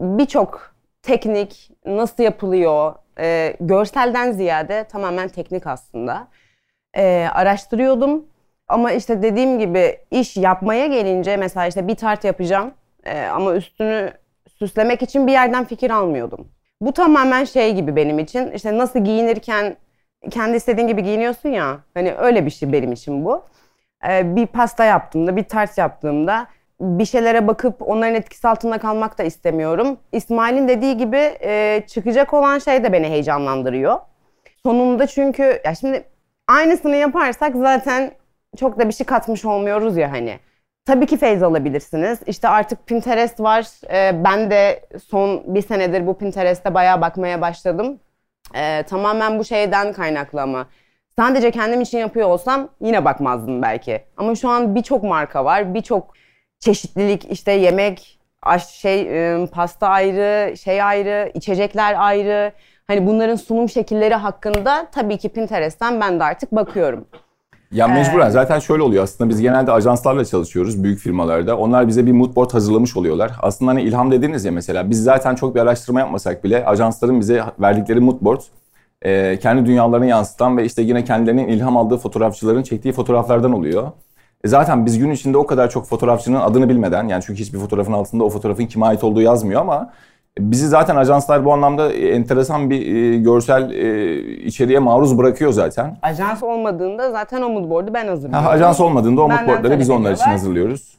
birçok teknik nasıl yapılıyor e, görselden ziyade tamamen teknik aslında. E, araştırıyordum ama işte dediğim gibi iş yapmaya gelince mesela işte bir tart yapacağım e, ama üstünü süslemek için bir yerden fikir almıyordum. Bu tamamen şey gibi benim için işte nasıl giyinirken kendi istediğin gibi giyiniyorsun ya hani öyle bir şey benim için bu. E, bir pasta yaptığımda bir tart yaptığımda bir şeylere bakıp onların etkisi altında kalmak da istemiyorum. İsmail'in dediği gibi e, çıkacak olan şey de beni heyecanlandırıyor. Sonunda çünkü ya şimdi aynısını yaparsak zaten çok da bir şey katmış olmuyoruz ya hani. Tabii ki feyz alabilirsiniz. İşte artık Pinterest var. E, ben de son bir senedir bu Pinterest'e bayağı bakmaya başladım. E, tamamen bu şeyden kaynaklı ama. Sadece kendim için yapıyor olsam yine bakmazdım belki. Ama şu an birçok marka var, birçok çeşitlilik işte yemek, aş şey e, pasta ayrı, şey ayrı, içecekler ayrı. Hani bunların sunum şekilleri hakkında tabii ki Pinterest'ten ben de artık bakıyorum. Ya mecburen zaten şöyle oluyor aslında biz genelde ajanslarla çalışıyoruz büyük firmalarda. Onlar bize bir mood board hazırlamış oluyorlar. Aslında hani ilham dediniz ya mesela biz zaten çok bir araştırma yapmasak bile ajansların bize verdikleri mood board e, kendi dünyalarını yansıtan ve işte yine kendilerinin ilham aldığı fotoğrafçıların çektiği fotoğraflardan oluyor. E zaten biz gün içinde o kadar çok fotoğrafçının adını bilmeden yani çünkü hiçbir fotoğrafın altında o fotoğrafın kime ait olduğu yazmıyor ama bizi zaten ajanslar bu anlamda enteresan bir e, görsel e, içeriğe maruz bırakıyor zaten. Ajans olmadığında zaten o mood board'u ben hazırlıyorum. Ha, ajans olmadığında o moodboardları biz onlar için hazırlıyoruz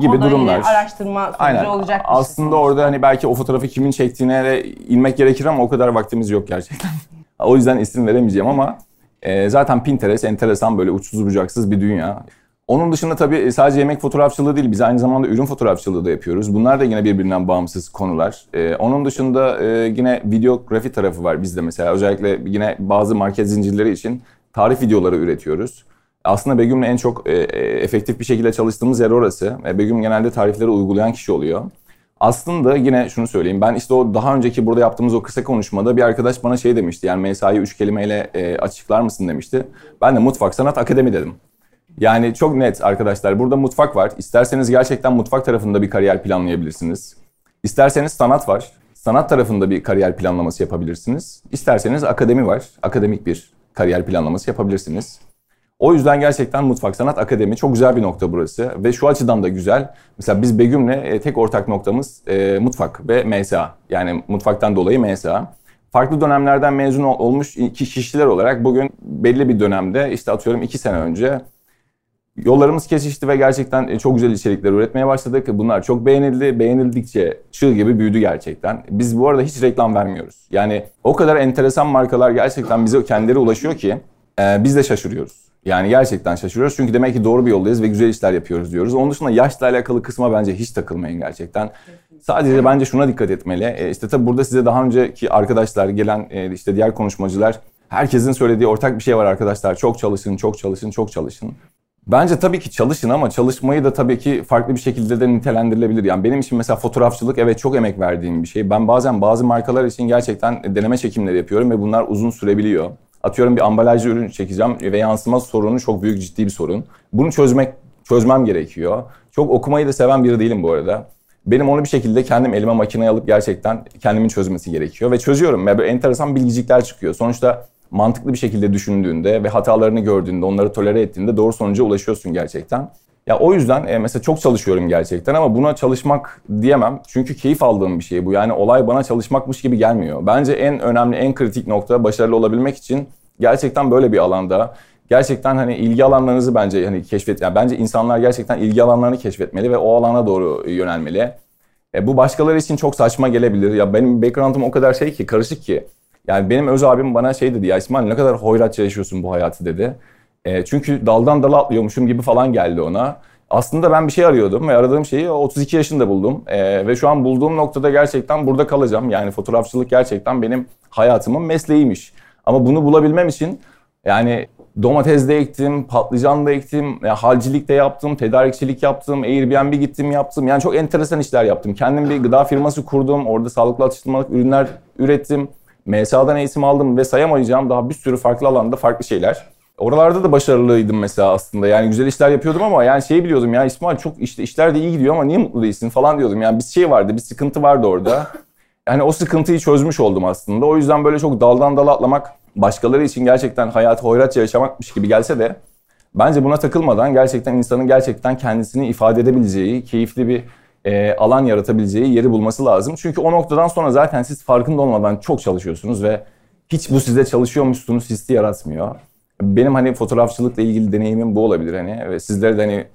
gibi O da durumlar. yine araştırma sonucu Aynen. olacak bir şey Aslında sonuçta. orada hani belki o fotoğrafı kimin çektiğine de inmek gerekir ama o kadar vaktimiz yok gerçekten. o yüzden isim veremeyeceğim ama e, zaten Pinterest enteresan böyle uçsuz bucaksız bir dünya. Onun dışında tabii sadece yemek fotoğrafçılığı değil, biz aynı zamanda ürün fotoğrafçılığı da yapıyoruz. Bunlar da yine birbirinden bağımsız konular. Ee, onun dışında e, yine videografi tarafı var bizde mesela. Özellikle yine bazı market zincirleri için tarif videoları üretiyoruz. Aslında Begüm'le en çok e, e, efektif bir şekilde çalıştığımız yer orası. E, Begüm genelde tarifleri uygulayan kişi oluyor. Aslında yine şunu söyleyeyim. Ben işte o daha önceki burada yaptığımız o kısa konuşmada bir arkadaş bana şey demişti. Yani mesai üç kelimeyle e, açıklar mısın demişti. Ben de Mutfak Sanat Akademi dedim. Yani çok net arkadaşlar. Burada mutfak var. İsterseniz gerçekten mutfak tarafında bir kariyer planlayabilirsiniz. İsterseniz sanat var. Sanat tarafında bir kariyer planlaması yapabilirsiniz. İsterseniz akademi var. Akademik bir kariyer planlaması yapabilirsiniz. O yüzden gerçekten Mutfak Sanat Akademi çok güzel bir nokta burası. Ve şu açıdan da güzel. Mesela biz Begüm'le e, tek ortak noktamız e, mutfak ve MSA. Yani mutfaktan dolayı MSA. Farklı dönemlerden mezun ol- olmuş kişiler olarak bugün belli bir dönemde işte atıyorum iki sene önce Yollarımız kesişti ve gerçekten e, çok güzel içerikler üretmeye başladık. Bunlar çok beğenildi. Beğenildikçe çığ gibi büyüdü gerçekten. Biz bu arada hiç reklam vermiyoruz. Yani o kadar enteresan markalar gerçekten bize kendileri ulaşıyor ki e, biz de şaşırıyoruz. Yani gerçekten şaşırıyoruz çünkü demek ki doğru bir yoldayız ve güzel işler yapıyoruz diyoruz. Onun dışında yaşla alakalı kısma bence hiç takılmayın gerçekten. Sadece bence şuna dikkat etmeli. E, işte tabii burada size daha önceki arkadaşlar, gelen e, işte diğer konuşmacılar herkesin söylediği ortak bir şey var arkadaşlar. Çok çalışın, çok çalışın, çok çalışın. Bence tabii ki çalışın ama çalışmayı da tabii ki farklı bir şekilde de nitelendirilebilir. Yani benim için mesela fotoğrafçılık evet çok emek verdiğim bir şey. Ben bazen bazı markalar için gerçekten deneme çekimleri yapıyorum ve bunlar uzun sürebiliyor. Atıyorum bir ambalajlı ürün çekeceğim ve yansıma sorunu çok büyük ciddi bir sorun. Bunu çözmek çözmem gerekiyor. Çok okumayı da seven biri değilim bu arada. Benim onu bir şekilde kendim elime makineye alıp gerçekten kendimin çözmesi gerekiyor ve çözüyorum. Ve böyle enteresan bilgicikler çıkıyor. Sonuçta mantıklı bir şekilde düşündüğünde ve hatalarını gördüğünde, onları tolere ettiğinde doğru sonuca ulaşıyorsun gerçekten. Ya o yüzden e, mesela çok çalışıyorum gerçekten ama buna çalışmak diyemem. Çünkü keyif aldığım bir şey bu. Yani olay bana çalışmakmış gibi gelmiyor. Bence en önemli, en kritik nokta başarılı olabilmek için gerçekten böyle bir alanda gerçekten hani ilgi alanlarınızı bence hani keşfet yani bence insanlar gerçekten ilgi alanlarını keşfetmeli ve o alana doğru yönelmeli. E, bu başkaları için çok saçma gelebilir. Ya benim background'um o kadar şey ki karışık ki. Yani benim öz abim bana şey dedi ya İsmail ne kadar hoyratça yaşıyorsun bu hayatı dedi. E, çünkü daldan dala atlıyormuşum gibi falan geldi ona. Aslında ben bir şey arıyordum ve aradığım şeyi 32 yaşında buldum. E, ve şu an bulduğum noktada gerçekten burada kalacağım. Yani fotoğrafçılık gerçekten benim hayatımın mesleğiymiş. Ama bunu bulabilmem için yani domates de ektim, patlıcan da ektim, yani halcilik de yaptım, tedarikçilik yaptım, Airbnb gittim yaptım. Yani çok enteresan işler yaptım. Kendim bir gıda firması kurdum, orada sağlıklı atıştırmalık ürünler ürettim. MSA'dan eğitim aldım ve sayamayacağım daha bir sürü farklı alanda farklı şeyler. Oralarda da başarılıydım mesela aslında. Yani güzel işler yapıyordum ama yani şeyi biliyordum ya İsmail çok işte işler de iyi gidiyor ama niye mutlu değilsin falan diyordum. Yani bir şey vardı, bir sıkıntı vardı orada. Yani o sıkıntıyı çözmüş oldum aslında. O yüzden böyle çok daldan dala atlamak başkaları için gerçekten hayatı hoyratça yaşamakmış gibi gelse de bence buna takılmadan gerçekten insanın gerçekten kendisini ifade edebileceği, keyifli bir e, alan yaratabileceği yeri bulması lazım. Çünkü o noktadan sonra zaten siz farkında olmadan çok çalışıyorsunuz ve hiç bu size çalışıyormuşsunuz hissi yaratmıyor. Benim hani fotoğrafçılıkla ilgili deneyimim bu olabilir hani ve sizlere de hani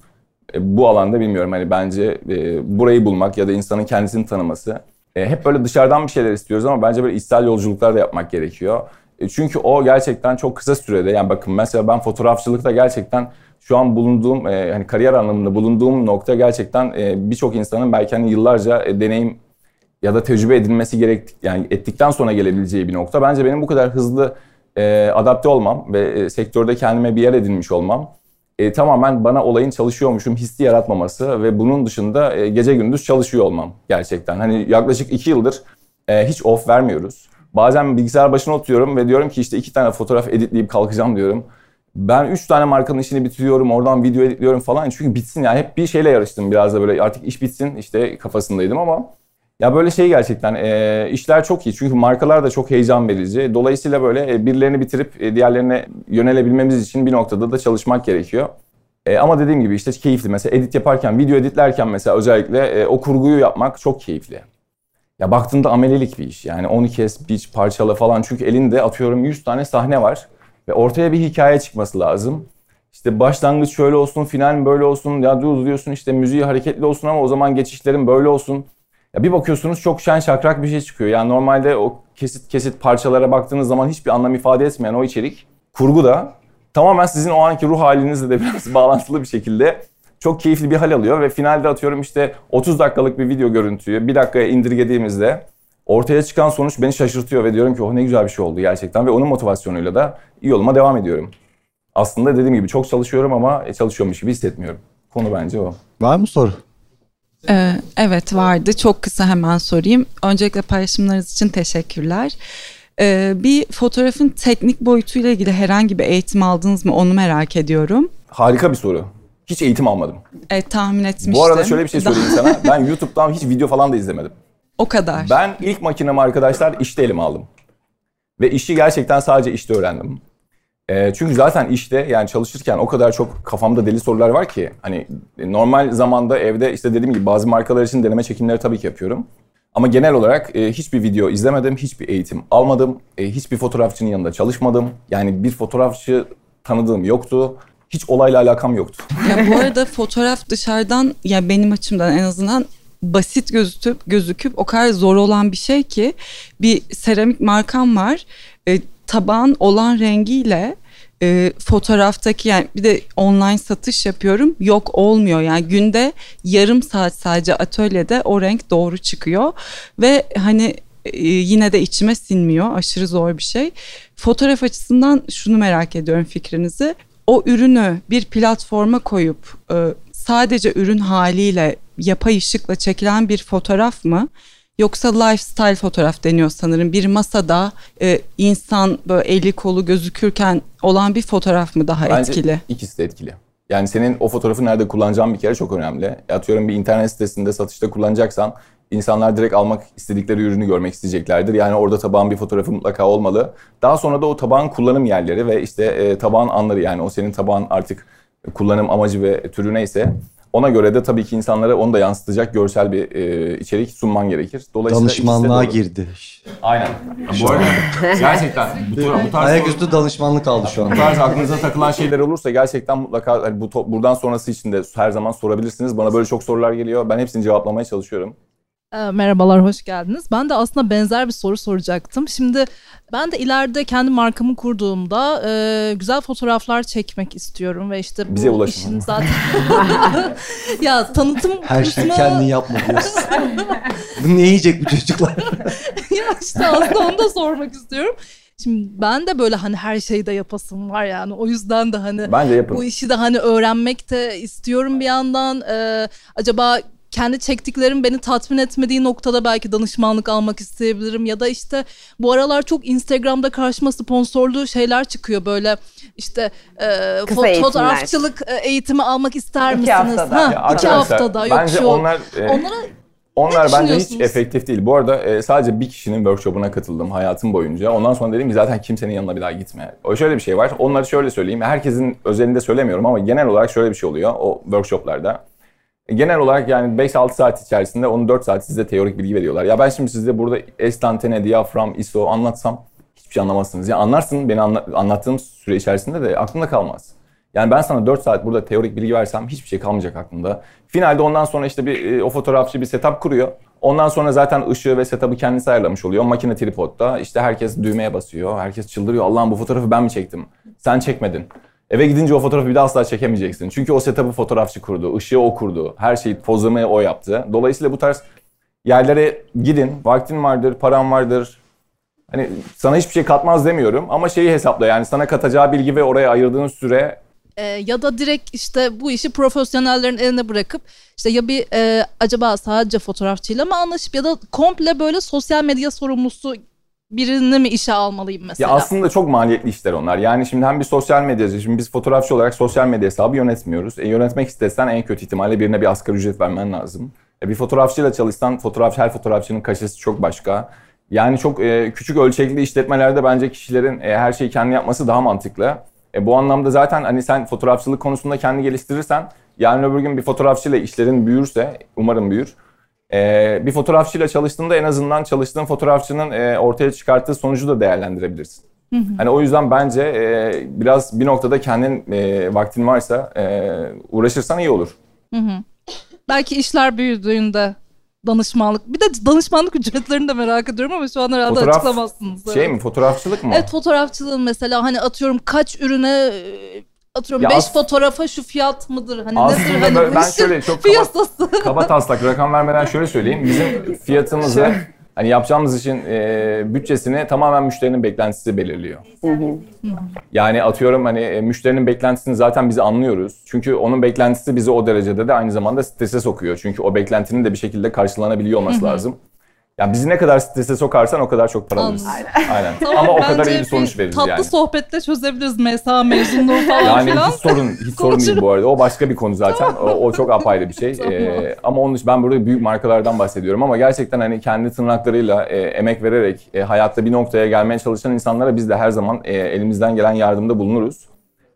e, bu alanda bilmiyorum hani bence e, burayı bulmak ya da insanın kendisini tanıması. E, hep böyle dışarıdan bir şeyler istiyoruz ama bence böyle içsel yolculuklar da yapmak gerekiyor. E, çünkü o gerçekten çok kısa sürede yani bakın mesela ben fotoğrafçılıkta gerçekten şu an bulunduğum e, hani kariyer anlamında bulunduğum nokta gerçekten e, birçok insanın belki hani yıllarca e, deneyim ya da tecrübe edilmesi gerek yani ettikten sonra gelebileceği bir nokta. Bence benim bu kadar hızlı e, adapte olmam ve e, sektörde kendime bir yer edinmiş olmam e, tamamen bana olayın çalışıyormuşum hissi yaratmaması ve bunun dışında e, gece gündüz çalışıyor olmam gerçekten. Hani yaklaşık iki yıldır e, hiç off vermiyoruz. Bazen bilgisayar başına oturuyorum ve diyorum ki işte iki tane fotoğraf editleyip kalkacağım diyorum. Ben üç tane markanın işini bitiriyorum, oradan video editliyorum falan. Çünkü bitsin yani hep bir şeyle yarıştım biraz da böyle artık iş bitsin işte kafasındaydım ama ya böyle şey gerçekten e, işler çok iyi çünkü markalar da çok heyecan verici. Dolayısıyla böyle e, birilerini bitirip e, diğerlerine yönelebilmemiz için bir noktada da çalışmak gerekiyor. E, ama dediğim gibi işte keyifli. Mesela edit yaparken, video editlerken mesela özellikle e, o kurguyu yapmak çok keyifli. Ya baktığında amelelik bir iş. Yani onu kes, biç, parçala falan. Çünkü elinde atıyorum 100 tane sahne var. Ve ortaya bir hikaye çıkması lazım. İşte başlangıç şöyle olsun, final böyle olsun. Ya dur diyorsun işte müziği hareketli olsun ama o zaman geçişlerin böyle olsun. Ya bir bakıyorsunuz çok şen şakrak bir şey çıkıyor. Yani normalde o kesit kesit parçalara baktığınız zaman hiçbir anlam ifade etmeyen o içerik kurgu da tamamen sizin o anki ruh halinizle de biraz bağlantılı bir şekilde çok keyifli bir hal alıyor ve finalde atıyorum işte 30 dakikalık bir video görüntüyü bir dakikaya indirgediğimizde ortaya çıkan sonuç beni şaşırtıyor ve diyorum ki oh ne güzel bir şey oldu gerçekten ve onun motivasyonuyla da yoluma devam ediyorum. Aslında dediğim gibi çok çalışıyorum ama çalışıyormuş gibi hissetmiyorum. Konu bence o. Var mı soru? Ee, evet vardı. Çok kısa hemen sorayım. Öncelikle paylaşımlarınız için teşekkürler. Ee, bir fotoğrafın teknik boyutuyla ilgili herhangi bir eğitim aldınız mı onu merak ediyorum. Harika bir soru. Hiç eğitim almadım. Evet tahmin etmiştim. Bu arada şöyle bir şey söyleyeyim sana. Ben YouTube'dan hiç video falan da izlemedim. O kadar. Ben ilk makinemi arkadaşlar işte elime aldım. Ve işi gerçekten sadece işte öğrendim. E, çünkü zaten işte yani çalışırken o kadar çok kafamda deli sorular var ki hani normal zamanda evde işte dediğim gibi bazı markalar için deneme çekimleri tabii ki yapıyorum. Ama genel olarak e, hiçbir video izlemedim, hiçbir eğitim almadım, e, hiçbir fotoğrafçının yanında çalışmadım. Yani bir fotoğrafçı tanıdığım yoktu. Hiç olayla alakam yoktu. Ya bu arada fotoğraf dışarıdan ya benim açımdan en azından basit gözüküp gözüküp o kadar zor olan bir şey ki bir seramik markam var. E, tabağın olan rengiyle e, fotoğraftaki yani bir de online satış yapıyorum yok olmuyor. Yani günde yarım saat sadece atölyede o renk doğru çıkıyor ve hani e, yine de içime sinmiyor aşırı zor bir şey. Fotoğraf açısından şunu merak ediyorum fikrinizi. O ürünü bir platforma koyup e, sadece ürün haliyle yapay ışıkla çekilen bir fotoğraf mı Yoksa lifestyle fotoğraf deniyor sanırım. Bir masada e, insan böyle eli kolu gözükürken olan bir fotoğraf mı daha Bence etkili? ikisi de etkili. Yani senin o fotoğrafı nerede kullanacağın bir kere çok önemli. Atıyorum bir internet sitesinde satışta kullanacaksan insanlar direkt almak istedikleri ürünü görmek isteyeceklerdir. Yani orada tabağın bir fotoğrafı mutlaka olmalı. Daha sonra da o tabağın kullanım yerleri ve işte e, tabağın anları yani o senin tabağın artık kullanım amacı ve türü neyse ona göre de tabii ki insanlara onu da yansıtacak görsel bir e, içerik sunman gerekir. Dolayısıyla Danışmanlığa girdi. Aynen. Bu arada gerçekten bu, bu tarz Ayaküstü danışmanlık aldı şu an. Bu tarz aklınıza takılan şeyler olursa gerçekten mutlaka hani bu buradan sonrası için de her zaman sorabilirsiniz. Bana böyle çok sorular geliyor. Ben hepsini cevaplamaya çalışıyorum. Ee, merhabalar, hoş geldiniz. Ben de aslında benzer bir soru soracaktım. Şimdi ben de ileride kendi markamı kurduğumda e, güzel fotoğraflar çekmek istiyorum ve işte bu Bize ulaşın. işin zaten ya tanıtım Her şeyi kendin yapma diyorsun. Bu ne yiyecek bu çocuklar? ya işte aslında onu da sormak istiyorum. Şimdi ben de böyle hani her şeyde yapasım var yani o yüzden de hani Bence yapın. bu işi de hani öğrenmek de istiyorum bir yandan. Ee, acaba kendi çektiklerim beni tatmin etmediği noktada belki danışmanlık almak isteyebilirim ya da işte bu aralar çok Instagram'da karşıma sponsorlu şeyler çıkıyor böyle işte e, Kısa fotoğrafçılık e, eğitimi almak ister İki misiniz? haftada. Ha, Ya iki haftada yok bence şu. onlar e, Onlara Onlar bence hiç efektif değil. Bu arada e, sadece bir kişinin workshopuna katıldım hayatım boyunca. Ondan sonra dedim ki zaten kimsenin yanına bir daha gitme. O şöyle bir şey var. Onları şöyle söyleyeyim. Herkesin özelinde söylemiyorum ama genel olarak şöyle bir şey oluyor o workshoplarda. E, Genel olarak yani 5-6 saat içerisinde onu 4 saat size teorik bilgi veriyorlar. Ya ben şimdi size burada estantene, diyafram, ISO anlatsam hiçbir şey anlamazsınız. Ya anlarsın beni anla- anlattığım süre içerisinde de aklında kalmaz. Yani ben sana 4 saat burada teorik bilgi versem hiçbir şey kalmayacak aklında. Finalde ondan sonra işte bir e, o fotoğrafçı bir setup kuruyor. Ondan sonra zaten ışığı ve setup'ı kendisi ayarlamış oluyor. Makine tripodda işte herkes düğmeye basıyor. Herkes çıldırıyor. Allah'ım bu fotoğrafı ben mi çektim? Sen çekmedin. Eve gidince o fotoğrafı bir daha asla çekemeyeceksin. Çünkü o setup'ı fotoğrafçı kurdu. ışığı o kurdu. Her şeyi pozlamayı o yaptı. Dolayısıyla bu tarz yerlere gidin. Vaktin vardır, paran vardır. Hani sana hiçbir şey katmaz demiyorum ama şeyi hesapla yani sana katacağı bilgi ve oraya ayırdığın süre Ee, ya da direkt işte bu işi profesyonellerin eline bırakıp işte ya bir e, acaba sadece fotoğrafçıyla mı anlaşıp ya da komple böyle sosyal medya sorumlusu birini mi işe almalıyım mesela? Ya aslında çok maliyetli işler onlar. Yani şimdi hem bir sosyal medyacı, şimdi biz fotoğrafçı olarak sosyal medya hesabı yönetmiyoruz. E, yönetmek istesen en kötü ihtimalle birine bir asgari ücret vermen lazım. E, bir fotoğrafçıyla çalışsan fotoğraf, her fotoğrafçının kaşesi çok başka. Yani çok e, küçük ölçekli işletmelerde bence kişilerin e, her şeyi kendi yapması daha mantıklı. E, bu anlamda zaten hani sen fotoğrafçılık konusunda kendi geliştirirsen yarın öbür gün bir fotoğrafçıyla işlerin büyürse, umarım büyür. E, bir fotoğrafçıyla çalıştığında en azından çalıştığın fotoğrafçının e, ortaya çıkarttığı sonucu da değerlendirebilirsin. Hani o yüzden bence e, biraz bir noktada kendin e, vaktin varsa e, uğraşırsan iyi olur. Belki işler büyüdüğünde danışmanlık. Bir de danışmanlık ücretlerini de merak ediyorum ama şu an herhalde Fotoğraf açıklamazsınız. Şey Evet. mi fotoğrafçılık mı? Evet fotoğrafçılığın mesela hani atıyorum kaç ürüne e, atıyorum Ya 5 as- fotoğrafa şu fiyat mıdır? Hani Aslında nedir hani ben- bu ben işin şöyle çok kaba- piyasası? Kaba taslak rakam vermeden şöyle söyleyeyim. Bizim fiyatımızı hani yapacağımız işin e, bütçesini tamamen müşterinin beklentisi belirliyor. Yani atıyorum hani müşterinin beklentisini zaten biz anlıyoruz. Çünkü onun beklentisi bizi o derecede de aynı zamanda strese sokuyor. Çünkü o beklentinin de bir şekilde karşılanabiliyor olması lazım. Yani bizi ne kadar strese sokarsan o kadar çok para alırız. Aynen. Ama o kadar iyi bir sonuç veririz tatlı yani. sohbetle çözebiliriz MSA mezunluğu falan Yani filan. hiç sorun hiç sorun değil bu arada. O başka bir konu zaten. O, o çok apayrı bir şey. Ee, ama onun için ben burada büyük markalardan bahsediyorum ama gerçekten hani kendi tırnaklarıyla e, emek vererek e, hayatta bir noktaya gelmeye çalışan insanlara biz de her zaman e, elimizden gelen yardımda bulunuruz.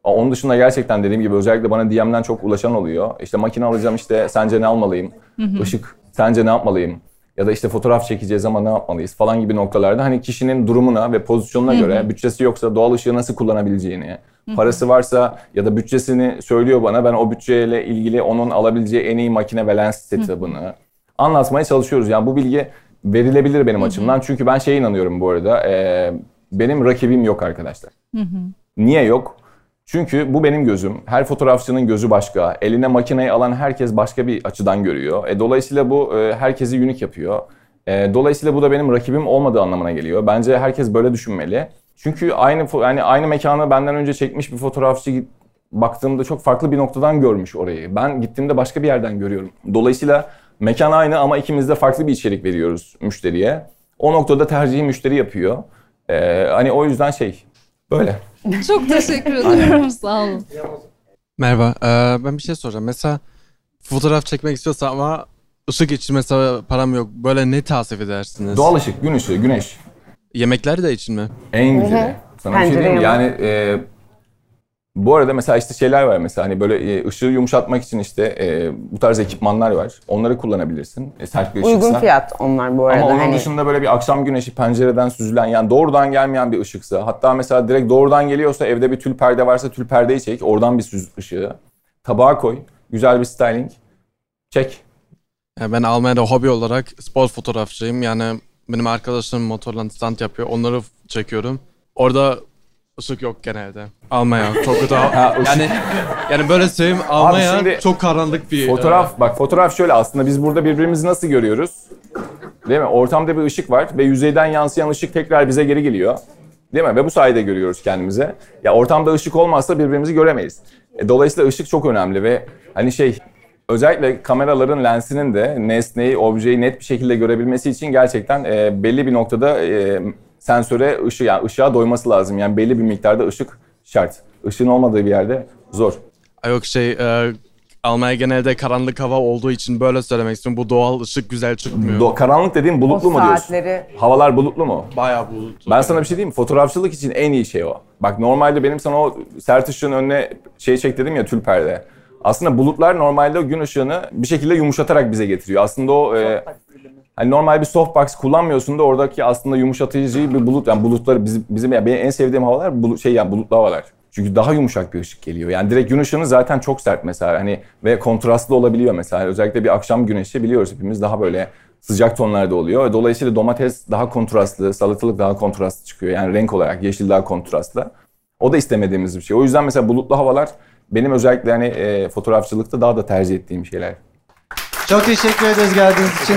Onun dışında gerçekten dediğim gibi özellikle bana DM'den çok ulaşan oluyor. İşte makine alacağım işte sence ne almalıyım? Işık sence ne yapmalıyım? Ya da işte fotoğraf çekeceğiz ama ne yapmalıyız falan gibi noktalarda hani kişinin durumuna ve pozisyonuna göre bütçesi yoksa doğal ışığı nasıl kullanabileceğini, parası varsa ya da bütçesini söylüyor bana ben o bütçeyle ilgili onun alabileceği en iyi makine ve lens setup'ını anlatmaya çalışıyoruz. Yani bu bilgi verilebilir benim açımdan. Çünkü ben şeye inanıyorum bu arada. e, benim rakibim yok arkadaşlar. Niye yok? Çünkü bu benim gözüm. Her fotoğrafçının gözü başka. Eline makineyi alan herkes başka bir açıdan görüyor. E, dolayısıyla bu e, herkesi unik yapıyor. E, dolayısıyla bu da benim rakibim olmadığı anlamına geliyor. Bence herkes böyle düşünmeli. Çünkü aynı yani aynı mekanı benden önce çekmiş bir fotoğrafçı baktığımda çok farklı bir noktadan görmüş orayı. Ben gittiğimde başka bir yerden görüyorum. Dolayısıyla mekan aynı ama ikimiz de farklı bir içerik veriyoruz müşteriye. O noktada tercihi müşteri yapıyor. E, hani o yüzden şey böyle. Çok teşekkür ediyorum sağ olun. Merhaba. Ee, ben bir şey soracağım. Mesela fotoğraf çekmek istiyorsam ama ışık için mesela param yok. Böyle ne tavsiye edersiniz? Doğal ışık, gün ışığı, güneş. Yemekler de için mi? En güzeli. Sana bir şey diyeyim mi? Yani e, bu arada mesela işte şeyler var mesela hani böyle e, ışığı yumuşatmak için işte e, bu tarz ekipmanlar var. Onları kullanabilirsin. E, sert bir Uygun ışıksa. fiyat onlar bu arada. Ama onun hani dışında böyle bir akşam güneşi pencereden süzülen yani doğrudan gelmeyen bir ışıksa hatta mesela direkt doğrudan geliyorsa evde bir tül perde varsa tül perdeyi çek oradan bir süz ışığı. Tabağa koy. Güzel bir styling. Çek. Yani ben Almanya'da hobi olarak spor fotoğrafçıyım. Yani benim arkadaşım motorla stand yapıyor. Onları çekiyorum. Orada ışık yok genelde. Almanya çok kötü. Ha, ışık- yani yani böyle söyleyeyim Almanya şimdi çok karanlık bir Fotoğraf bak fotoğraf şöyle aslında biz burada birbirimizi nasıl görüyoruz? Değil mi? Ortamda bir ışık var ve yüzeyden yansıyan ışık tekrar bize geri geliyor. Değil mi? Ve bu sayede görüyoruz kendimize. Ya ortamda ışık olmazsa birbirimizi göremeyiz. E, dolayısıyla ışık çok önemli ve hani şey özellikle kameraların lensinin de nesneyi, objeyi net bir şekilde görebilmesi için gerçekten e, belli bir noktada e, sensöre ışığı yani ışığa doyması lazım. Yani belli bir miktarda ışık şart. Işığın olmadığı bir yerde zor. Ay Yok şey e, Almanya genelde karanlık hava olduğu için böyle söylemek istiyorum. Bu doğal ışık güzel çıkmıyor. Do- karanlık dediğim o bulutlu mu diyorsun? saatleri Havalar bulutlu mu? Bayağı bulutlu. Ben sana bir şey diyeyim mi? Fotoğrafçılık için en iyi şey o. Bak normalde benim sana o sert ışığın önüne şey çek dedim ya tül perde. Aslında bulutlar normalde o gün ışığını bir şekilde yumuşatarak bize getiriyor. Aslında o e, hani normal bir softbox kullanmıyorsun da oradaki aslında yumuşatıcı bir bulut yani bulutları bizim, bizim yani benim en sevdiğim havalar bulut, şey yani bulutlu havalar. Çünkü daha yumuşak bir ışık geliyor. Yani direkt gün ışığını zaten çok sert mesela hani ve kontrastlı olabiliyor mesela. Özellikle bir akşam güneşi biliyoruz hepimiz daha böyle sıcak tonlarda oluyor. Dolayısıyla domates daha kontrastlı, salatalık daha kontrastlı çıkıyor. Yani renk olarak yeşil daha kontrastlı. O da istemediğimiz bir şey. O yüzden mesela bulutlu havalar benim özellikle hani e, fotoğrafçılıkta daha da tercih ettiğim şeyler. Çok teşekkür ederiz geldiğiniz için.